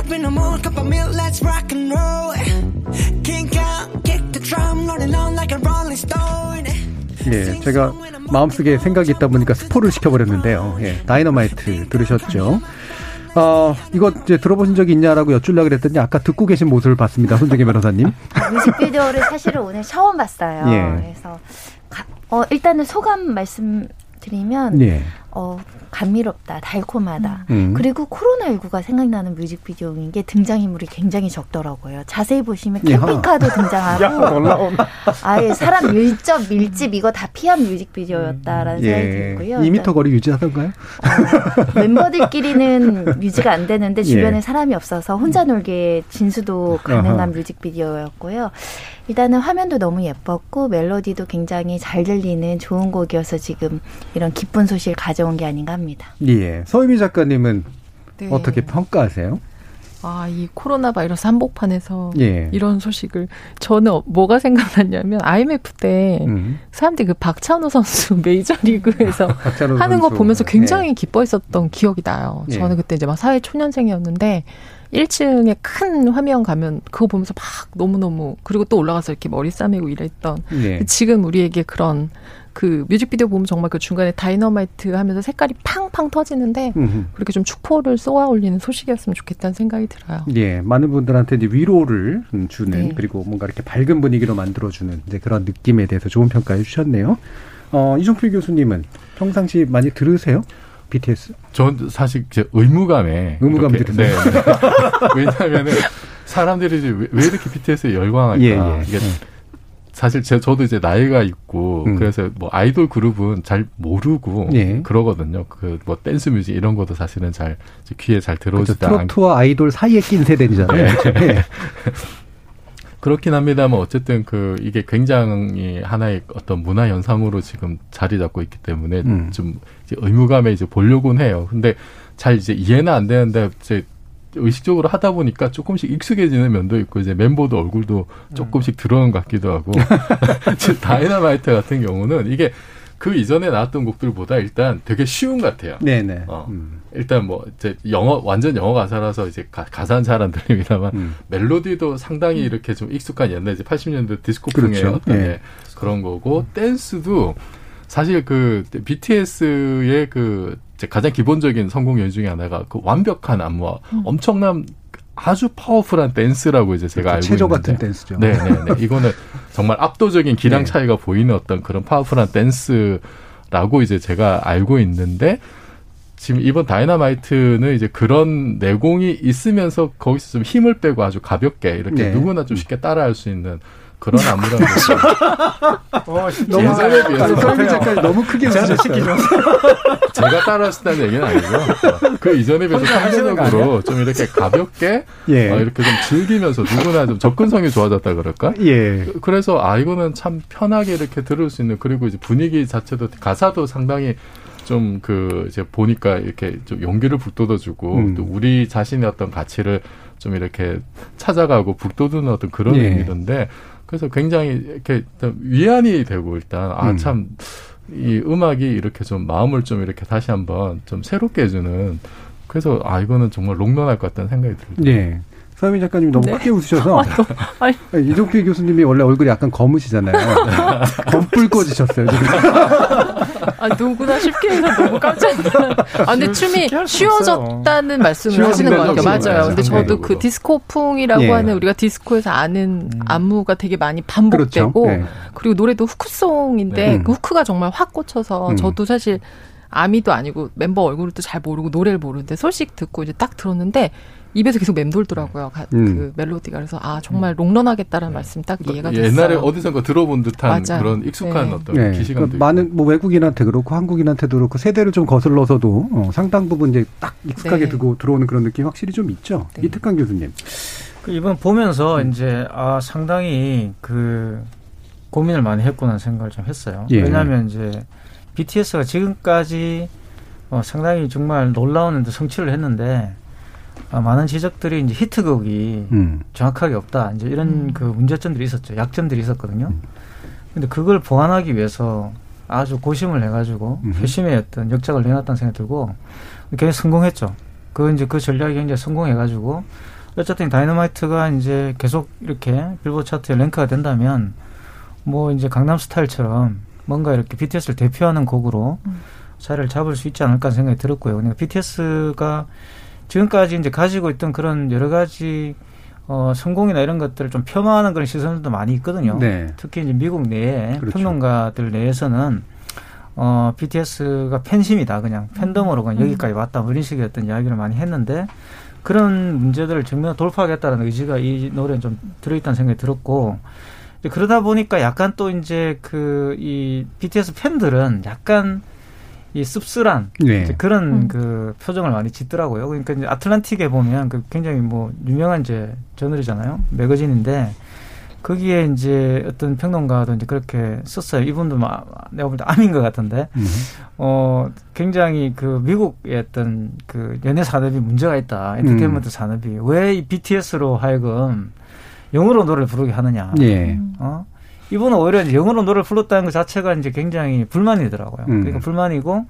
Up in the morning, cup of milk, let's rock and roll. Kink out, kick the drum, rolling on like a rolling stone. 예, 제가 마음속에 생각이 있다 보니까 스포를 시켜버렸는데요. 예, 다이너마이트 들으셨죠? 어, 이거 이제 들어보신 적이 있냐라고 여쭈려고 그랬더니 아까 듣고 계신 모습을 봤습니다. 손정혜 변호사님. 뮤직비디오를 사실은 오늘 처음 봤어요. 예. 그래서 가- 어, 일단은 소감 말씀드리면 예. 어, 감미롭다, 달콤하다. 음. 그리고 코로나19가 생각나는 뮤직비디오인 게 등장인물이 굉장히 적더라고요. 자세히 보시면 야. 캠핑카도 등장하고 아예 사람 밀접, 밀집 이거 다 피한 뮤직비디오였다라는 생각이 예. 들고요. 2미터 거리 유지하던가요? 멤버들끼리는 뮤지가 안 되는데 주변에 예. 사람이 없어서 혼자 놀기에 진수도 가능한 아하. 뮤직비디오였고요. 일단은 화면도 너무 예뻤고 멜로디도 굉장히 잘 들리는 좋은 곡이어서 지금 이런 기쁜 소식을 가 져온 게 아닌가 합니다. 예. 서유미 작가님은 네. 어떻게 평가하세요? 아, 이 코로나 바이러스 한복판에서 예. 이런 소식을 저는 어- 뭐가 생각났냐면 IMF 때 음. 사람들이 그 박찬호 선수 메이저리그에서 박찬호 하는 거 선수. 보면서 굉장히 예. 기뻐했었던 기억이 나요. 예. 저는 그때 이제 막 사회 초년생이었는데 1층에 큰 화면 가면 그거 보면서 막 너무너무 그리고 또 올라가서 이렇게 머리 싸매고 이랬던 예. 지금 우리에게 그런 그 뮤직비디오 보면 정말 그 중간에 다이너마이트 하면서 색깔이 팡팡 터지는데 음흠. 그렇게 좀 축포를 쏘아 올리는 소식이었으면 좋겠다는 생각이 들어요. 예, 많은 분들한테 이제 위로를 음, 주는 네. 그리고 뭔가 이렇게 밝은 분위기로 만들어주는 이제 그런 느낌에 대해서 좋은 평가해 주셨네요. 어, 이종필 교수님은 평상시 많이 들으세요? BTS? 전 사실 이제 의무감에 이렇게- 들으세요? 네. 네. 왜냐하면은 사람들이 이제 왜, 왜 이렇게 BTS에 열광할까? 예, 예. 이게 사실 제 저도 이제 나이가 있고 음. 그래서 뭐 아이돌 그룹은 잘 모르고 예. 그러거든요. 그 뭐 댄스 뮤직 이런 것도 사실은 잘 귀에 잘 그렇죠. 들어오지도 않고 트로트와 아이돌 사이에 낀 세대잖아요. 네. 그렇죠? 예. 그렇긴 합니다만 어쨌든 그 이게 굉장히 하나의 어떤 문화 현상으로 지금 자리 잡고 있기 때문에 음. 좀 의무감에 이제 보려고는 해요. 근데 잘 이제 이해는 안 되는데 이제 의식적으로 하다 보니까 조금씩 익숙해지는 면도 있고 이제 멤버도 얼굴도 조금씩 들어오는 것 같기도 하고 다이너마이트 같은 경우는 이게 그 이전에 나왔던 곡들보다 일단 되게 쉬운 것 같아요. 네네. 어. 음. 일단 뭐 이제 영어 완전 영어 가사라서 이제 가, 가사는 잘 안 들립니다만 음. 멜로디도 상당히 이렇게 좀 익숙한 옛날 이제 80년대 디스코풍의 그렇죠. 어떤 예. 예, 그런 거고 댄스도 사실 그 BTS의 그 가장 기본적인 성공 요인 중에 하나가 그 완벽한 안무와 엄청난 아주 powerful한 댄스라고 이제 제가 알고 체조 있는데 같은 댄스죠. 네, 네, 네. 이거는 정말 압도적인 기량 네. 차이가 보이는 어떤 그런 powerful한 댄스라고 이제 제가 알고 있는데 지금 이번 다이너마이트는 이제 그런 내공이 있으면서 거기서 좀 힘을 빼고 아주 가볍게 이렇게 네. 누구나 좀 쉽게 따라할 수 있는 그런 안무라는 거죠. 어, 너무 예전에 비해서 서민 작가님 너무 크게 웃으셨어요. 제가 따라했다는 얘기는 아니고 그 이전에 비해서 상대적으로 좀 이렇게 가볍게 예. 어, 이렇게 좀 즐기면서 누구나 좀 접근성이 좋아졌다 그럴까? 예. 그- 그래서 아 이거는 참 편하게 이렇게 들을 수 있는 그리고 이제 분위기 자체도 가사도 상당히 좀 그 이제 보니까 이렇게 좀 용기를 북돋아주고 음. 또 우리 자신의 어떤 가치를 좀 이렇게 찾아가고 북돋우는 어떤 그런 예. 의미던데 그래서 굉장히 이렇게 좀 위안이 되고 일단 아 음. 참이 음악이 이렇게 좀 마음을 좀 이렇게 다시 한번 좀 새롭게 해주는 그래서 아 이거는 정말 롱런할 것 같다는 생각이 들어요. 예. 서민 작가님 너무 네. 크게 웃으셔서 아니. 이종필 교수님이 원래 얼굴이 약간 검으시잖아요. 검불 꺼지셨어요 지금. 아, 누구나 쉽게 해서 너무 깜짝 놀랐 아, 근데 춤이 쉬워졌다는 말씀을 하시는 것 같아요. 맞아요. 근데. 저도. 그 디스코풍이라고 예. 하는 우리가 디스코에서 아는 음. 안무가 되게 많이 그렇죠. 반복되고 예. 그리고 노래도 후크송인데 네. 그 후크가 정말 확 꽂혀서 음. 저도 사실 아미도 아니고 멤버 얼굴을 또잘 모르고 노래를 모르는데 소식 듣고 이제 딱 들었는데 입에서 계속 맴돌더라고요. 가- 음. 그 멜로디가 그래서 아 정말 롱런하겠다는 말씀 딱 이해가 됐어요. 옛날에 어디선가 들어본 듯한 맞아요. 그런 익숙한 네. 어떤 네. 기시감도 그러니까 많은 뭐 외국인한테 그렇고 한국인한테도 그렇고 세대를 좀 거슬러서도 어, 상당 부분 이제 딱 익숙하게 네. 두고 들어오는 그런 느낌이 확실히 좀 있죠. 네. 이특강 교수님. 그 이번 보면서 이제 아 상당히 그 고민을 많이 했구나 생각을 좀 했어요. 예. 왜냐하면 이제 BTS가 지금까지 어, 상당히 정말 놀라운 성취를 했는데 아, 많은 지적들이 이제 히트곡이 음. 정확하게 없다. 이제 이런 음. 그 문제점들이 있었죠. 약점들이 있었거든요. 근데 그걸 보완하기 위해서 아주 고심을 해가지고. 회심의 어떤 역작을 내놨다는 생각이 들고 굉장히 성공했죠. 그 이제 그 전략이 굉장히 성공해가지고 어쨌든 다이너마이트가 이제 계속 이렇게 빌보드 차트에 랭크가 된다면 뭐 이제 강남 스타일처럼 뭔가 이렇게 BTS를 대표하는 곡으로 음. 자리를 잡을 수 있지 않을까 생각이 들었고요. 그러니까 BTS가 지금까지 이제 가지고 있던 그런 여러 가지 어, 성공이나 이런 것들을 좀 폄하하는 그런 시선들도 많이 있거든요. 네. 특히 이제 미국 내에 그렇죠. 평론가들 내에서는 어, BTS가 팬심이다. 그냥 팬덤으로 그냥 여기까지 왔다. 뭐 이런 식의 어떤 이야기를 많이 했는데 그런 문제들을 정면 돌파하겠다는 의지가 이 노래에 좀 들어있다는 생각이 들었고 그러다 보니까 약간 또 이제 그 이 BTS 팬들은 약간 이 씁쓸한 네. 이제 그런 음. 그 표정을 많이 짓더라고요. 그러니까 이제 아틀란틱에 보면 그 굉장히 뭐 유명한 이제 저널이잖아요. 매거진인데 거기에 이제 어떤 평론가도 이제 그렇게 썼어요. 이분도 막 내가 볼 때 암인 것 같은데 음. 어 굉장히 그 미국의 어떤 그 연예 산업이 문제가 있다. 엔터테인먼트 산업이 왜 이 BTS로 하여금 영어로 노래를 부르게 하느냐. 예. 어? 이분은 오히려 영어로 노래를 불렀다는 것 자체가 이제 굉장히 불만이더라고요. 음. 그러니까 불만이고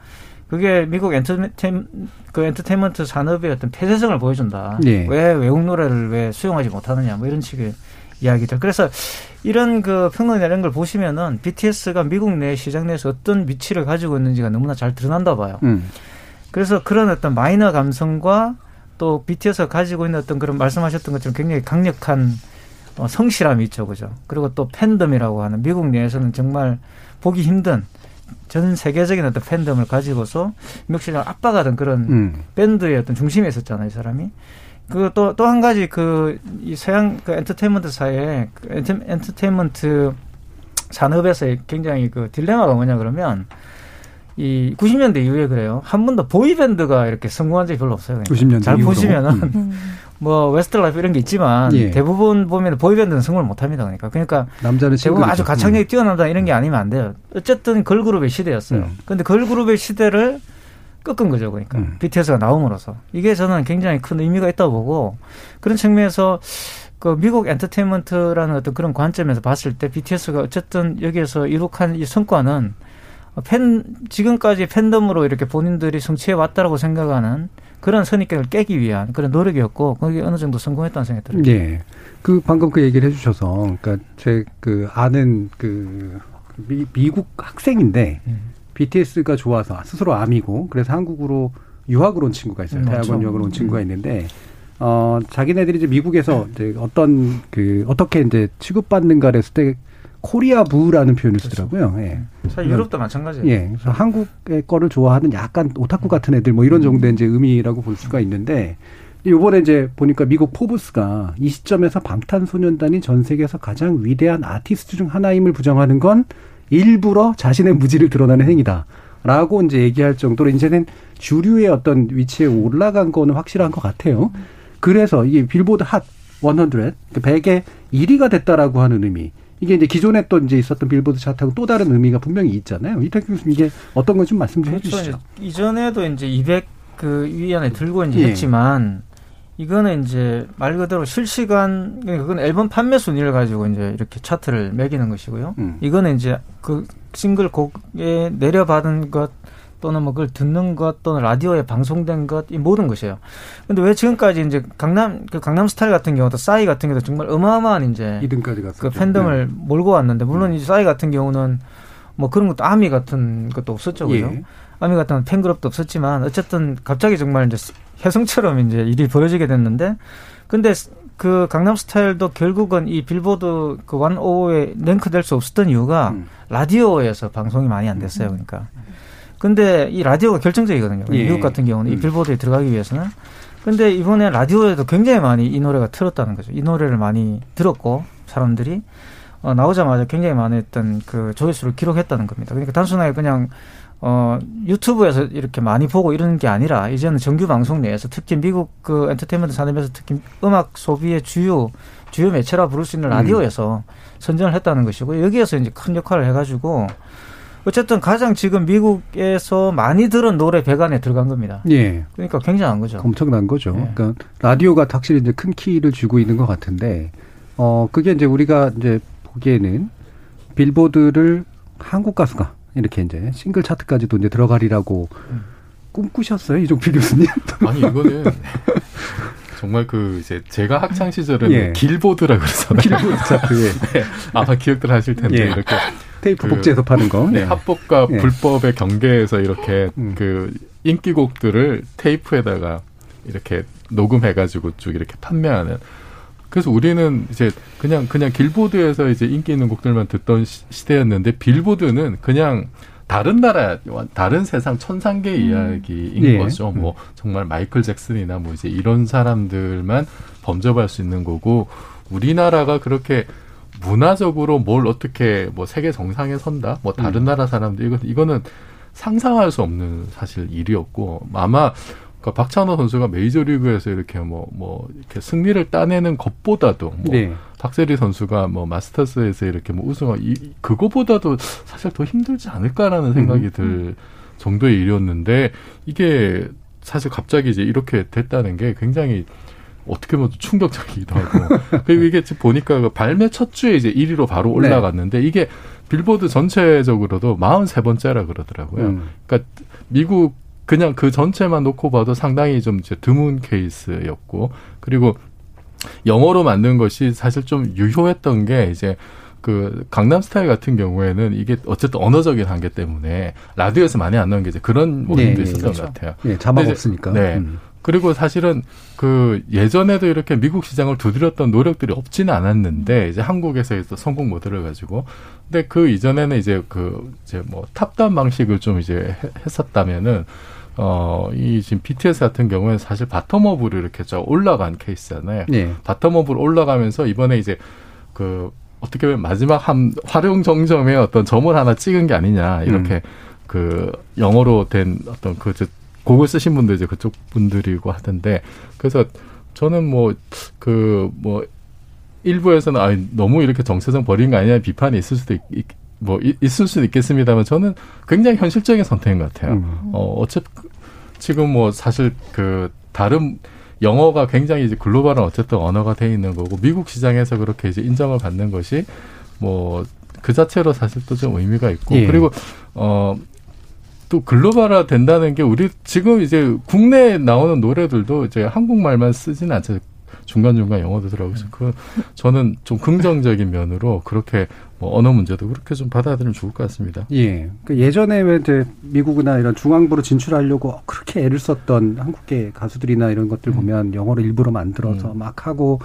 그게 미국 엔터테인 그 엔터테인먼트 산업의 어떤 폐쇄성을 보여준다. 예. 왜 외국 노래를 왜 수용하지 못하느냐 뭐 이런 식의 이야기들. 그래서 이런 그 평론이나 이런 걸 보시면은 BTS가 미국 내 시장 내에서 어떤 위치를 가지고 있는지가 너무나 잘 드러난다 봐요. 음. 그래서 그런 어떤 마이너 감성과 또 BTS가 가지고 있는 어떤 그런 말씀하셨던 것처럼 굉장히 강력한 어, 성실함이 있죠, 그죠? 그리고 또 팬덤이라고 하는 미국 내에서는 정말 보기 힘든 전 세계적인 어떤 팬덤을 가지고서 시장을 압박하던 그런 음. 밴드의 어떤 중심에 있었잖아요, 이 사람이. 그 또 또 한 가지 그 이 서양 그 엔터테인먼트 사회에 그 엔터, 엔터테인먼트 산업에서의 굉장히 그 딜레마가 뭐냐 그러면 이 90년대 이후에 그래요. 한 번도 boy band가 이렇게 성공한 적이 별로 없어요. 그러니까. 90년대 잘 이후로. 보시면은 음. 뭐 웨스트라이프 이런 게 있지만 예. 대부분 보면 boy band는 성공을 못 합니다. 그러니까 그러니까 남자는 대부분. 아주 가창력이 뛰어나다 이런 게 아니면 안 돼요. 어쨌든 걸그룹의 시대였어요. 음. 근데 걸그룹의 시대를 꺾은 거죠. 그러니까 음. BTS가 나옴으로써 이게 저는 굉장히 큰 의미가 있다고 보고 그런 측면에서 그 미국 엔터테인먼트라는 어떤 그런 관점에서 봤을 때 BTS가 어쨌든 여기에서 이룩한 이 성과는 팬 지금까지 팬덤으로 이렇게 본인들이 성취해 왔다라고 생각하는 그런 선입견을 깨기 위한 그런 노력이었고 거기 어느 정도 성공했다는 생각이 들어요. 예. 그 방금 그 얘기를 해주셔서, 그러니까 제 그 아는 그 미, 미국 학생인데 음. BTS가 좋아서 스스로 아미고 그래서 한국으로 유학을 온 친구가 있어요. 음, 대학원 맞죠. 유학을 온 친구가 음. 있는데 어 자기네들이 이제 미국에서 이제 어떤 그 어떻게 이제 취급받는가 그랬을 때 Koreaboo라는 표현을 쓰더라고요. 예. 사실 유럽도 마찬가지예요. 예. 그래서 한국의 거를 좋아하는 약간 오타쿠 같은 애들 뭐 이런 정도의 이제 의미라고 볼 수가 있는데 요번에 이제 보니까 미국 포브스가 이 시점에서 방탄소년단이 전 세계에서 가장 위대한 아티스트 중 하나임을 부정하는 건 일부러 자신의 무지를 드러나는 행위다. 라고 이제 얘기할 정도로 이제는 주류의 어떤 위치에 올라간 거는 확실한 것 같아요. 그래서 이게 빌보드 핫 100, 100에 1위가 됐다라고 하는 의미. 이게 이제 기존에 또 이제 있었던 빌보드 차트하고 또 다른 의미가 분명히 있잖아요. 이탁 교수님 이게 어떤 건좀 말씀 좀 그렇죠. 해주시죠. 이전에도 이제 200그 위 안에 들고 이제 예. 했지만 이거는 이제 말 그대로 실시간 그건 앨범 판매 순위를 가지고 이제 이렇게 차트를 매기는 것이고요. 음. 이거는 이제 그 싱글 곡에 내려받은 것 또는 뭐 그걸 듣는 것 또는 라디오에 방송된 것 이 모든 것이에요. 근데 왜 지금까지 이제 강남 그 강남 스타일 같은 경우도 싸이 같은 경우도 정말 어마어마한 이제 2등까지 갔었죠. 그 팬덤을 몰고 왔는데 물론 이 싸이 같은 경우는 뭐 그런 것도 아미 같은 것도 없었죠, 그죠? 예. 아미 같은 팬그룹도 없었지만 어쨌든 갑자기 정말 이제 혜성처럼 이제 일이 벌어지게 됐는데 근데 그 강남 스타일도 결국은 이 빌보드 그 105에 랭크될 수 없었던 이유가 음. 라디오에서 방송이 많이 안 됐어요, 그러니까. 근데 이 라디오가 결정적이거든요. 예. 미국 같은 경우는 이 음. 빌보드에 들어가기 위해서는. 근데 이번에 라디오에도 굉장히 많이 이 노래가 틀었다는 거죠. 이 노래를 많이 들었고 사람들이 어, 나오자마자 굉장히 많은 어떤 그 조회수를 기록했다는 겁니다. 그러니까 단순하게 그냥 어, 유튜브에서 이렇게 많이 보고 이러는 게 아니라 이제는 정규 방송 내에서 특히 미국 그 엔터테인먼트 산업에서 특히 음악 소비의 주요 주요 매체라 부를 수 있는 라디오에서 선전을 했다는 것이고 여기에서 이제 큰 역할을 해가지고 어쨌든 가장 지금 미국에서 많이 들은 노래 배간에 들어간 겁니다. 예. 그러니까 굉장한 거죠. 엄청난 거죠. 예. 그러니까 라디오가 확실히 이제 큰 키를 쥐고 있는 것 같은데, 어, 그게 이제 우리가 이제 보기에는 빌보드를 한국 가수가 이렇게 이제 싱글 차트까지도 이제 들어가리라고 음. 꿈꾸셨어요, 이종필 교수님? 아니 이거는 정말 그 이제 제가 학창 시절에는 예. 길보드라 그러잖아요. 빌보드 차트에 네, 아마 기억들 하실 텐데 예. 이렇게 테이프 그- 복제해서 파는 거. 네, 합법과 예. 불법의 경계에서 이렇게 음. 그 인기곡들을 테이프에다가 이렇게 녹음해가지고 쭉 이렇게 판매하는. 그래서 우리는 이제 그냥 그냥 길보드에서 이제 인기 있는 곡들만 듣던 시, 시대였는데 빌보드는 그냥 다른 나라, 다른 세상 천상계 이야기인 예. 거죠. 뭐 정말 마이클 잭슨이나 뭐 이제 이런 사람들만 범접할 수 있는 거고 우리나라가 그렇게 문화적으로 뭘 어떻게 뭐 세계 정상에 선다, 뭐 다른 나라 사람들? 이거 이거는 상상할 수 없는 사실 일이었고 아마 그 박찬호 선수가 메이저리그에서 이렇게 뭐뭐 이렇게 승리를 따내는 것보다도 뭐 네. 박세리 선수가 뭐 마스터스에서 이렇게 뭐 우승을 이 그거보다도 사실 더 힘들지 않을까라는 생각이 들 정도의 일이었는데 이게 사실 갑자기 이제 이렇게 됐다는 게 굉장히 어떻게 보면 충격적이기도 하고 그리고 이게 지금 보니까 그 발매 첫 주에 이제 1위로 바로 네. 올라갔는데 이게 빌보드 전체적으로도 43번째라 그러더라고요. 음. 그러니까 미국 그냥 그 전체만 놓고 봐도 상당히 좀 이제 드문 케이스였고 그리고 영어로 만든 것이 사실 좀 유효했던 게 이제 그 강남 스타일 같은 경우에는 이게 어쨌든 언어적인 한계 때문에 라디오에서 많이 안 나온 게 이제 그런 모습도 예, 있었던 그렇죠. 것 같아요. 예, 자막 없으니까. 네. 음. 그리고 사실은 그 예전에도 이렇게 미국 시장을 두드렸던 노력들이 없지는 않았는데 이제 한국에서 또 성공 모델을 가지고 근데 그 이전에는 이제 그 이제 뭐 top-down 방식을 좀 이제 해- 했었다면은 어 이 지금 BTS 같은 경우에는 사실 bottom-up으로 이렇게 저 올라간 케이스잖아요. 예. bottom-up으로 올라가면서 이번에 이제 그 어떻게 보면 마지막 한 화룡 정점에 어떤 점을 하나 찍은 게 아니냐 이렇게 음. 그 영어로 된 어떤 그 곡을 쓰신 분도 이제 그쪽 분들이고 하던데 그래서 저는 뭐그뭐 일부에서는 아 너무 이렇게 정체성 버린 거 아니냐 비판이 있을 수도 있, 있- 뭐 있- 있을 수도 있겠습니다만 저는 굉장히 현실적인 선택인 것 같아요. 음. 어 어차피 지금 뭐 사실 그 다른 영어가 굉장히 이제 글로벌한 어쨌든 언어가 돼 있는 거고 미국 시장에서 그렇게 이제 인정을 받는 것이 뭐 그 자체로 사실 또 좀 의미가 있고 예. 그리고 어 또 글로벌화 된다는 게 우리 지금 이제 국내에 나오는 노래들도 이제 한국말만 쓰지는 않죠. 중간중간 영어도 들어가고 있어요. 그 저는 좀 긍정적인 면으로 그렇게 뭐 언어 문제도 그렇게 좀 받아들이면 좋을 것 같습니다. 예. 그 예전에 왜 이제 미국이나 이런 중앙부로 진출하려고 그렇게 애를 썼던 한국계 가수들이나 이런 것들 보면 영어를 일부러 만들어서 음. 막 하고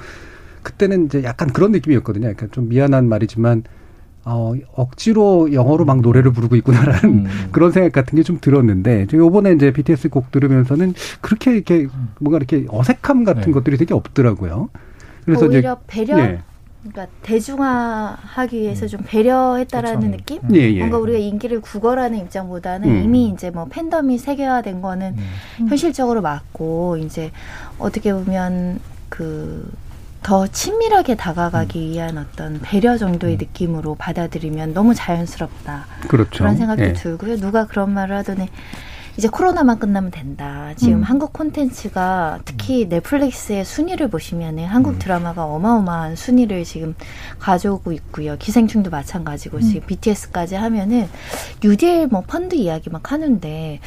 그때는 이제 약간 그런 느낌이었거든요. 약간 좀 미안한 말이지만 어, 억지로 영어로 막 노래를 부르고 있구나라는 음. 그런 생각 같은 게 좀 들었는데, 저 요번에 이제 BTS 곡 들으면서는 그렇게 이렇게 뭔가 이렇게 어색함 같은 네. 것들이 되게 없더라고요. 그래서 이제, 오히려 배려, 네. 그러니까 대중화하기 위해서 좀 배려했다라는 그렇죠. 느낌? 예, 예. 뭔가 우리가 인기를 구걸하는 입장보다는 음. 이미 이제 뭐 팬덤이 세계화된 거는 음. 현실적으로 맞고 이제 어떻게 보면 그 더 친밀하게 다가가기 음. 위한 어떤 배려 정도의 느낌으로 받아들이면 너무 자연스럽다 그렇죠. 그런 생각도 예. 들고요. 누가 그런 말을 하더니 이제 코로나만 끝나면 된다. 지금 음. 한국 콘텐츠가 특히 넷플릭스의 순위를 보시면 은 한국 드라마가 어마어마한 순위를 지금 가져오고 있고요. 기생충도 마찬가지고 지금 BTS까지 하면은 뉴딜 뭐 펀드 이야기 막 하는데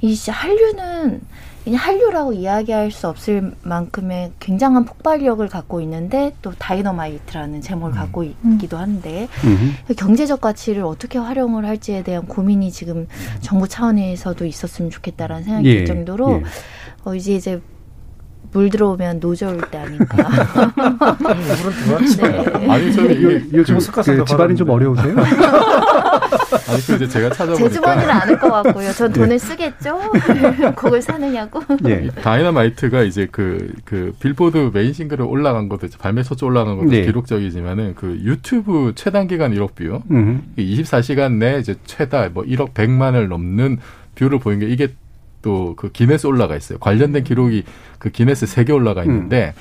이 한류는 그냥 한류라고 이야기할 수 없을 만큼의 굉장한 폭발력을 갖고 있는데 또 다이너마이트라는 제목을 갖고 있기도 한데 음흠. 경제적 가치를 어떻게 활용을 할지에 대한 고민이 지금 정부 차원에서도 있었으면 좋겠다라는 생각이 예, 들 정도로 예. 어, 이제 이제 물 들어오면 노 저을 때 아닌가. 네. 아니 저는 이게 요- 요즘 그 집안이 좀 어려우세요? 아니 그 이제 제가 제 찾아보니까 주머니는 않을 것 같고요. 전 돈을 쓰겠죠. 곡을 사느라고. 예. 이 다이너마이트가 이제 그, 그, 빌보드 메인 싱글을 올라간 것도, 발매 첫 주 올라간 것도 네. 기록적이지만은, 그 유튜브 최단 기간 1억 view, 음. 24시간 내에 이제 최다 뭐 1억 100만을 넘는 view를 보인 게 이게 또 그 기네스 올라가 있어요. 관련된 기록이 그 기네스 세개 올라가 있는데,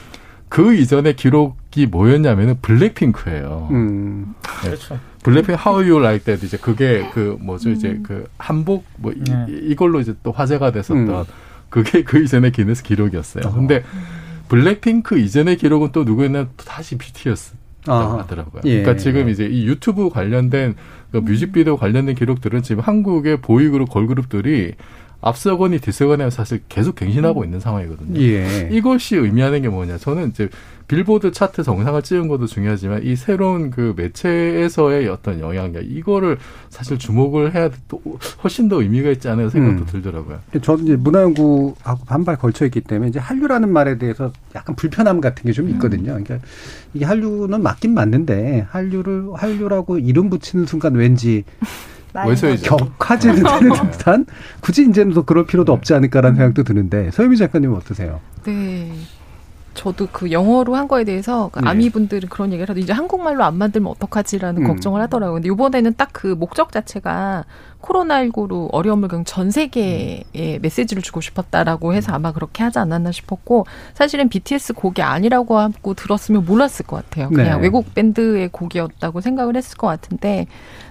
그 이전의 기록이 뭐였냐면은 블랙핑크예요. 음. 그렇죠. 블랙핑크 How You Like That 이제 그게 그 뭐죠 이제 그 한복 뭐 이, 네. 이 걸로 이제 또 화제가 됐었던 음. 그게 그 이전의 기네스 기록이었어요. 근데 블랙핑크 이전의 기록은 또 누구였냐면 또 다시 BTS. 라고 아. 하더라고요. 예. 그러니까 지금 이제 이 유튜브 관련된 그 뮤직비디오 관련된 기록들은 지금 한국의 보이그룹 걸그룹들이 앞서거니 뒤서거니 사실 계속 갱신하고 있는 상황이거든요. 예. 이것이 의미하는 게 뭐냐? 저는 이제 빌보드 차트 정상을 찍은 것도 중요하지만 이 새로운 그 매체에서의 어떤 영향력 이거를 사실 주목을 해야 또 훨씬 더 의미가 있지 않은 생각도 음. 들더라고요. 저는 이제 문화연구하고 반발 걸쳐 있기 때문에 이제 한류라는 말에 대해서 약간 불편함 같은 게 좀 있거든요. 그러니까 이게 한류는 맞긴 맞는데 한류를 한류라고 이름 붙이는 순간 왠지 왜서 이제 격화지는 되는 듯한 굳이 이제는 또 그럴 필요도 없지 않을까라는 생각도 드는데 서유미 작가님은 어떠세요? 네. 저도 그 영어로 한 거에 대해서 그 네. 아미 분들은 그런 얘기를 하도 이제 한국말로 안 만들면 어떡하지라는 음. 걱정을 하더라고요. 근데 이번에는 딱 그 목적 자체가 코로나19로 어려움을 겪는 전 세계에 메시지를 주고 싶었다라고 해서 아마 그렇게 하지 않았나 싶었고 사실은 BTS 곡이 아니라고 하고 들었으면 몰랐을 것 같아요. 그냥 네. 외국 밴드의 곡이었다고 생각을 했을 것 같은데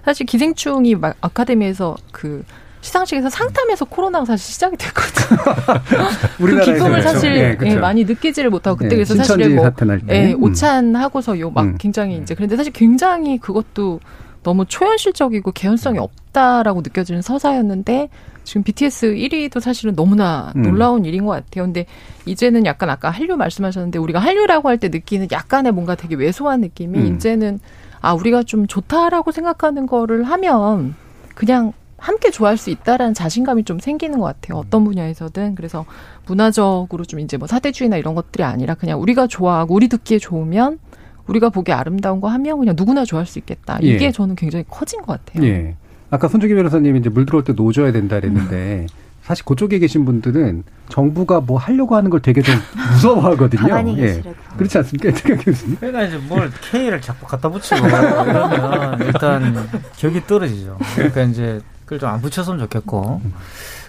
사실 기생충이 막 아카데미에서 그 시상식에서 상 타면서 코로나가 사실 시작이 됐거든요. 그 기쁨을 그렇죠. 사실 예, 그렇죠. 예, 많이 느끼지를 못하고 그때 예, 그래서 사실은 뭐. 예, 음. 오찬하고서 요막 음. 굉장히 이제 그런데 사실 굉장히 그것도 너무 초현실적이고 개연성이 없, 쉽다라고 느껴지는 서사였는데 지금 BTS 1위도 사실은 너무나 음. 놀라운 일인 것 같아요. 근데 이제는 약간 아까 한류 말씀하셨는데 우리가 한류라고 할 때 느끼는 약간의 뭔가 되게 왜소한 느낌이 음. 이제는 아 우리가 좀 좋다라고 생각하는 거를 하면 그냥 함께 좋아할 수 있다라는 자신감이 좀 생기는 것 같아요. 어떤 분야에서든. 그래서 문화적으로 좀 이제 뭐 사대주의나 이런 것들이 아니라 그냥 우리가 좋아하고 우리 듣기에 좋으면 우리가 보기에 아름다운 거 하면 그냥 누구나 좋아할 수 있겠다. 이게 예. 저는 굉장히 커진 것 같아요. 예. 아까 손주기 변호사님이 이제 물 들어올 때 노줘야 된다 그랬는데 사실 그쪽에 계신 분들은 정부가 뭐 하려고 하는 걸 되게 좀 무서워하거든요. 가만히 예. 그렇지 않습니까? 교수님? 그러니까 이제 뭘 K를 자꾸 갖다 붙이고 이러면 일단 격이 떨어지죠. 그러니까 이제 그걸 좀안 붙였으면 좋겠고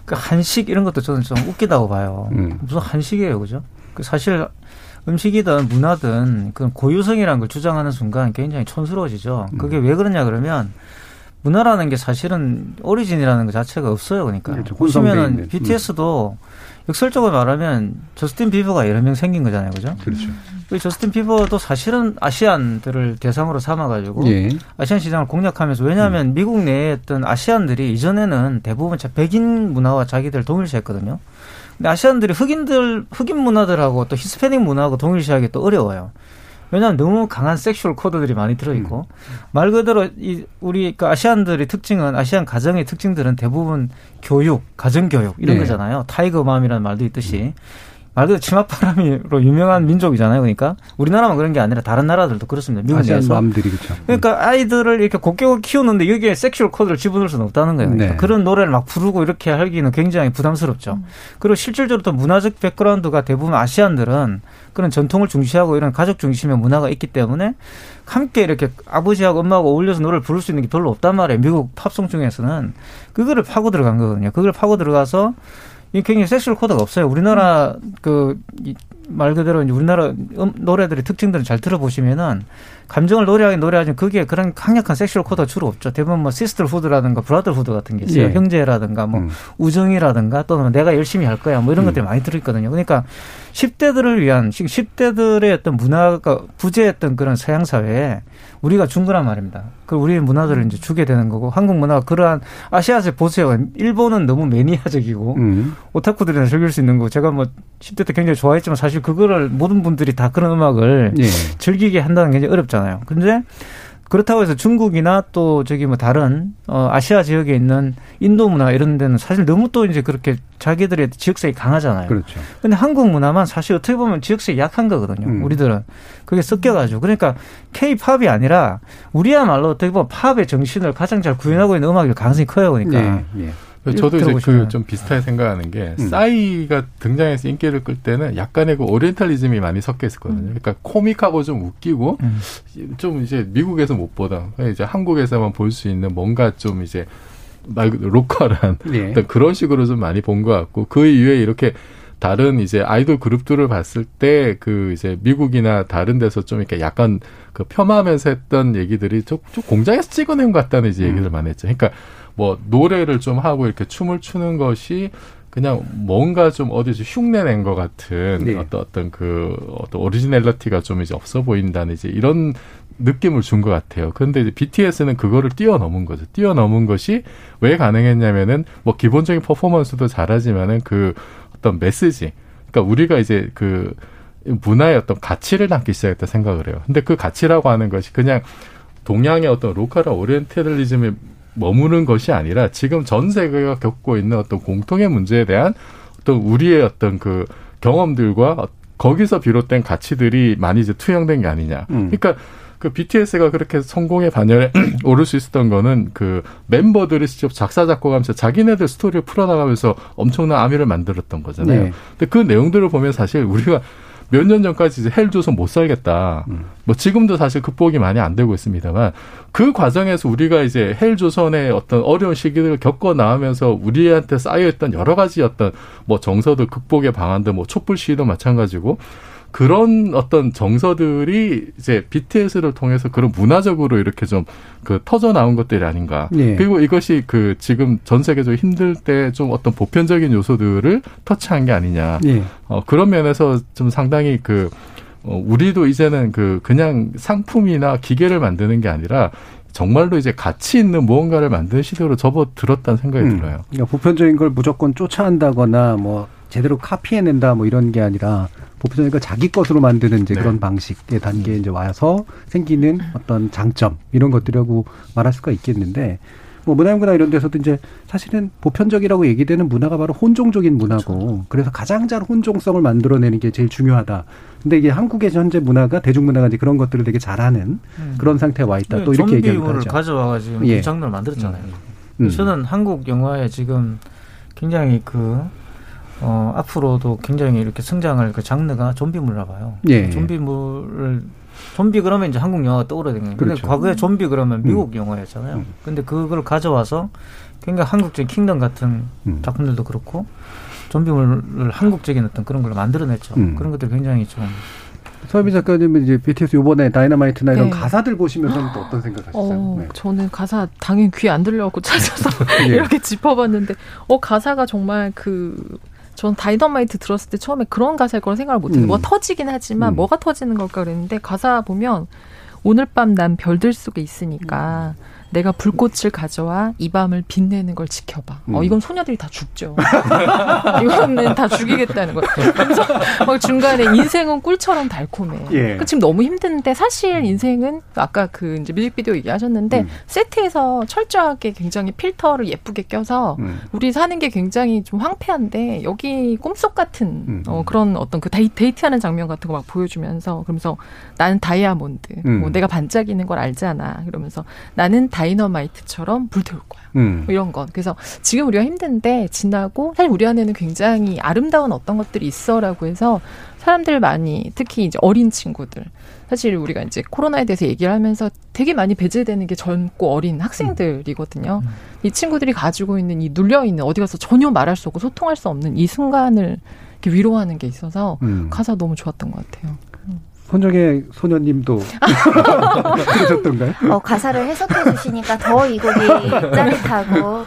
그 한식 이런 것도 저는 좀 웃기다고 봐요. 음. 무슨 한식이에요, 그죠? 그 사실 음식이든 문화든 그런 고유성이라는 걸 주장하는 순간 굉장히 촌스러워지죠. 그게 왜 그러냐 그러면 문화라는 게 사실은 오리진이라는 것 자체가 없어요. 그러니까 그렇죠. 보시면은 있는. 음. 역설적으로 말하면 저스틴 비버가 여러 명 생긴 거잖아요, 그죠? 그렇죠. 그 저스틴 비버도 사실은 아시안들을 대상으로 삼아가지고 예. 아시안 시장을 공략하면서 왜냐하면 미국 내에 있던 아시안들이 이전에는 대부분 자- 백인 문화와 자기들 동일시했거든요. 근데 Asian들이 흑인들 흑인 문화들하고 또 히스패닉 문화하고 동일시하기 또 어려워요. 왜냐하면 너무 강한 sexual code들이 많이 들어있고 말 그대로 이 우리 그 Asian들의 특징은 Asian 가정의 특징들은 대부분 교육, 가정 교육 이런 네. 거잖아요. tiger mom이라는 말도 있듯이 말 그대로 치맛바람으로 유명한 민족이잖아요. 그러니까 우리나라만 그런 게 아니라 다른 나라들도 그렇습니다. 미국 Asian 내에서. mom들이 그렇죠. 그러니까 아이들을 이렇게 곱게 키우는데 여기에 sexual code를 집어넣을 수는 없다는 거예요. 그러니까 네. 그런 노래를 막 부르고 이렇게 하기는 굉장히 부담스럽죠. 그리고 실질적으로 또 문화적 백그라운드가 대부분 Asian들은 그런 전통을 중시하고 이런 가족 중심의 문화가 있기 때문에 함께 이렇게 아버지하고 엄마하고 어울려서 노래를 부를 수 있는 게 별로 없단 말이에요. 미국 팝송 중에서는 그거를 파고 들어간 거거든요. 그걸 파고 들어가서 이 굉장히 sexual code가 없어요. 우리나라 그 말 그대로 우리나라 음, 노래들의 특징들을 잘 들어보시면은 감정을 노래하긴 노래하지만 그게 그런 강력한 sexual code가 주로 없죠. 대부분 뭐 sisterhood라든가 brotherhood 같은 게 있어요. 예. 형제라든가 뭐 음. 우정이라든가 또는 내가 열심히 할 거야 뭐 이런 것들이 많이 들어있거든요. 그러니까 10대들을 위한 지금 10대들의 어떤 문화가 부재했던 그런 서양 사회에 우리가 준 거란 말입니다. 그 우리의 문화들을 이제 주게 되는 거고 한국 문화가 그러한 아시아에서 보세요. 일본은 너무 매니아적이고 음. 오타쿠들이나 즐길 수 있는 거 제가 뭐 10대 때 굉장히 좋아했지만 사실 그거를 모든 분들이 다 그런 음악을 예. 즐기게 한다는 게 굉장히 어렵잖아요. 근데 그렇다고 해서 중국이나 또 저기 뭐 다른 어 아시아 지역에 있는 인도 문화 이런 데는 사실 너무 또 이제 그렇게 자기들의 지역색이 강하잖아요. 그렇죠. 근데 한국 문화만 사실 어떻게 보면 지역색이 약한 거거든요. 음. 우리들은 그게 섞여 가지고 그러니까 K-팝이 아니라 우리야말로 어떻게 보면 팝의 정신을 가장 잘 구현하고 있는 음악일 가능성이 커요. 그러니까 예. 예. 저도 이제. 그 좀 비슷하게 생각하는 게 음. 싸이가 등장해서 인기를 끌 때는 약간의 그 오리엔탈리즘이 많이 섞여 있었거든요. 그러니까 코믹하고 좀 웃기고 음. 좀 이제 미국에서 못 보던 이제 한국에서만 볼 수 있는 뭔가 좀 이제 말 그대로 로컬한 예. 그런 식으로 좀 많이 본 것 같고 그 이후에 이렇게 다른 이제 아이돌 그룹들을 봤을 때 그 이제 미국이나 다른 데서 좀 이렇게 약간 그 폄하하면서 했던 얘기들이 좀, 좀 공장에서 찍어낸 것 같다는 이제 얘기를 많이 했죠. 그러니까 뭐 노래를 좀 하고 이렇게 춤을 추는 것이 그냥 뭔가 좀 어디서 흉내 낸 것 같은 네. 어떤 어떤 그 어떤 originality가 좀 이제 없어 보인다는 이제 이런 느낌을 준 것 같아요. 그런데 이제 BTS는 그거를 뛰어넘은 거죠. 뛰어넘은 것이 왜 가능했냐면은 뭐 기본적인 퍼포먼스도 잘하지만은 그 어떤 메시지. 그러니까 우리가 이제 그 문화의 어떤 가치를 낳기 시작했다 생각을 해요. 근데 그 가치라고 하는 것이 그냥 동양의 어떤 로컬한 오리엔탈리즘에 머무는 것이 아니라 지금 전 세계가 겪고 있는 어떤 공통의 문제에 대한 어떤 우리의 어떤 그 경험들과 어- 거기서 비롯된 가치들이 많이 이제 투영된 게 아니냐. 음. 그러니까 그 BTS가 그렇게 성공의 반열에 오를 수 있었던 거는 그 멤버들이 직접 작사 작곡하면서 자기네들 스토리를 풀어나가면서 엄청난 아미를 만들었던 거잖아요. 네. 근데 그 내용들을 보면 사실 우리가 몇 년 전까지 이제 헬조선 못 살겠다. 음. 뭐 지금도 사실 극복이 많이 안 되고 있습니다만 그 과정에서 우리가 이제 헬조선의 어떤 어려운 시기들을 겪어 나오면서 우리한테 쌓여있던 여러 가지 어떤 뭐 정서들 극복의 방안들 뭐 촛불 시위도 마찬가지고 그런 어떤 정서들이 이제 BTS를 통해서 그런 문화적으로 이렇게 좀 그 터져 나온 것들이 아닌가. 예. 그리고 이것이 그 지금 전 세계적으로 힘들 때 좀 어떤 보편적인 요소들을 터치한 게 아니냐. 예. 어, 그런 면에서 좀 상당히 그, 어, 우리도 이제는 그, 그냥 상품이나 기계를 만드는 게 아니라 정말로 이제 가치 있는 무언가를 만드는 시대로 접어들었다는 생각이 음. 들어요. 그러니까 보편적인 걸 무조건 쫓아한다거나 뭐 제대로 카피해낸다 뭐 이런 게 아니라 보편적인 걸 자기 것으로 만드는 이제 네. 그런 방식의 단계에 이제 와서 생기는 어떤 장점 이런 것들이라고 말할 수가 있겠는데 뭐 문화연구나 이런 데서도 이제 사실은 보편적이라고 얘기되는 문화가 바로 혼종적인 문화고 그래서 가장 잘 혼종성을 만들어내는 게 제일 중요하다. 근데 이게 한국의 현재 문화가 대중문화가 이제 그런 것들을 되게 잘하는 그런 상태에 와 있다. 또 이렇게 얘기하기도 좀비물을 하죠. 가져와가지고 예. 이 장르를 만들었잖아요. 음. 저는 한국 영화에 지금 굉장히 그 어, 앞으로도 굉장히 이렇게 성장할 그 장르가 좀비물이라 봐요. 예. 좀비물을 좀비 그러면 이제 한국 영화가 떠오르는 거예요. 근데 그렇죠. 과거에 좀비 그러면 음. 미국 영화였잖아요. 음. 근데 그걸 가져와서 굉장히 한국적인 킹덤 같은 음. 작품들도 그렇고 좀비물을 한국적인 어떤 그런 걸 만들어냈죠. 음. 그런 것들이 굉장히 좀 서비 작가님은 이제 BTS 요번에 다이너마이트나 이런 네. 가사들 보시면서는 또 어떤 생각 하셨어요? 어, 네. 저는 가사 당연히 귀에 안 들려갖고 찾아서 예. 이렇게 짚어봤는데, 어, 가사가 정말 그, 전 다이너마이트 들었을 때 처음에 그런 가사일 거라 생각을 못했는데, 음. 뭐가 터지긴 하지만 음. 뭐가 터지는 걸까 그랬는데, 가사 보면, 오늘 밤 난 별들 속에 있으니까 내가 불꽃을 가져와 이 밤을 빛내는 걸 지켜봐. 어, 음. 이건 소녀들이 다 죽죠. 이거는 다 죽이겠다는 거예요. 그래서 막 중간에 인생은 꿀처럼 달콤해. 예. 그 지금 너무 힘든데 사실 인생은 아까 그 이제 뮤직비디오 얘기하셨는데 음. 세트에서 철저하게 굉장히 필터를 예쁘게 껴서 음. 우리 사는 게 굉장히 좀 황폐한데 여기 꿈속 같은 음. 어, 그런 어떤 그 데이, 데이트하는 장면 같은 거 막 보여주면서 그러면서 나는 다이아몬드 음. 뭐 내가 반짝이는 걸 알잖아 그러면서 나는 다 이너마이트처럼 불태울 거야 음. 뭐 이런 것 그래서 지금 우리가 힘든데 지나고 사실 우리 안에는 굉장히 아름다운 어떤 것들이 있어라고 해서 사람들 많이 특히 이제 어린 친구들 사실 우리가 이제 코로나에 대해서 얘기를 하면서 되게 많이 배제되는 게 젊고 어린 학생들이거든요. 이 친구들이 가지고 있는 이 눌려 있는 어디 가서 전혀 말할 수 없고 소통할 수 없는 이 순간을 이렇게 위로하는 게 있어서 음. 가사 너무 좋았던 것 같아요. 손정혜 소녀님도 그러셨던가요? 어, 가사를 해석해 주시니까 더 이 곡이 짜릿하고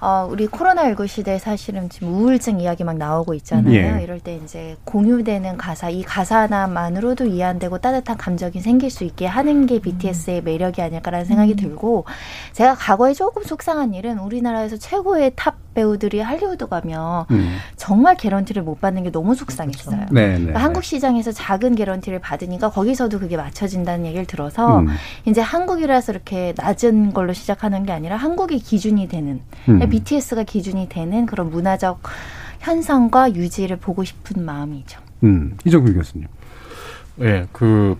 어, 우리 코로나19 시대에 사실은 지금 우울증 이야기 막 나오고 있잖아요. 예. 이럴 때 이제 공유되는 가사, 이 가사 하나만으로도 위안 되고 따뜻한 감정이 생길 수 있게 하는 게 BTS의 매력이 아닐까라는 생각이 들고 제가 과거에 조금 속상한 일은 우리나라에서 최고의 탑 배우들이 할리우드 가면 음. 정말 개런티를 못 받는 게 너무 속상했어요. 네, 네. 그러니까 한국 시장에서 작은 개런티를 받으니까 거기서도 그게 맞춰진다는 얘기를 들어서 음. 이제 한국이라서 이렇게 낮은 걸로 시작하는 게 아니라 한국이 기준이 되는 음. BTS가 기준이 되는 그런 문화적 현상과 유지를 보고 싶은 마음이죠. 음. 이정규 교수님. 예, 그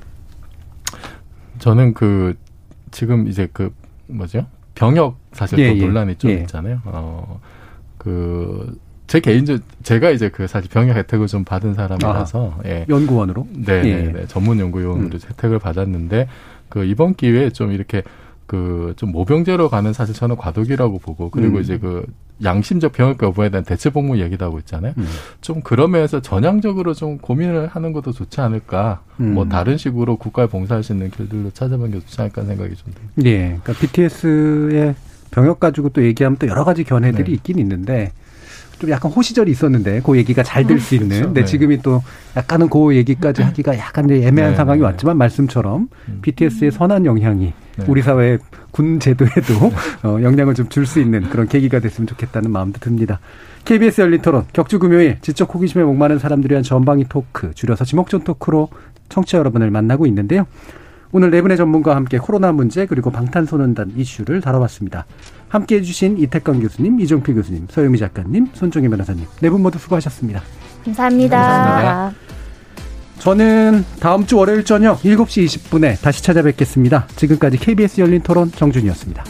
저는 그 지금 이제 그 뭐죠? 병역 사실 예, 또 예. 논란이 좀 예. 있잖아요. 어, 그, 제 개인적, 제가 이제 그 사실 병역 혜택을 좀 받은 사람이라서, 예. 연구원으로. 네, 예. 네, 네. 전문 연구용으로 음. 혜택을 받았는데, 그 이번 기회에 좀 이렇게 그좀 모병제로 가는 사실 저는 과도기라고 보고, 그리고 음. 이제 그 양심적 병역 거부에 대한 대체 복무 얘기도 하고 있잖아요. 음. 좀 그런 면에서 전향적으로 좀 고민을 하는 것도 좋지 않을까. 음. 뭐 다른 식으로 국가에 봉사할 수 있는 길들로 찾아보는 게 좋지 않을까 생각이 좀 듭니다. 예. 그러니까 BTS의 병역 가지고 또 얘기하면 또 여러 가지 견해들이 네. 있긴 있는데 좀 약간 호시절이 있었는데 그 얘기가 잘 될수 있는. 근데 네. 지금이 또 약간은 그 얘기까지 하기가 약간 이제 애매한 네, 상황이 네. 왔지만 말씀처럼 음. BTS의 선한 영향이 네. 우리 사회 군 제도에도 어, 영향을 좀 줄 수 있는 그런 계기가 됐으면 좋겠다는 마음도 듭니다. KBS 열린 토론 격주 금요일 지적 호기심에 목마른 사람들을 위한 전방위 토크 줄여서 지목전 토크로 청취자 여러분을 만나고 있는데요. 오늘 네 분의 전문가와 함께 코로나 문제 그리고 방탄소년단 이슈를 다뤄봤습니다. 함께 해 주신 이태강 교수님, 이종필 교수님, 서유미 작가님, 손종희 변호사님 네 분 모두 수고하셨습니다. 감사합니다. 감사합니다. 저는 다음 주 월요일 저녁 7시 20분에 다시 찾아뵙겠습니다. 지금까지 KBS 열린 토론 정준이었습니다.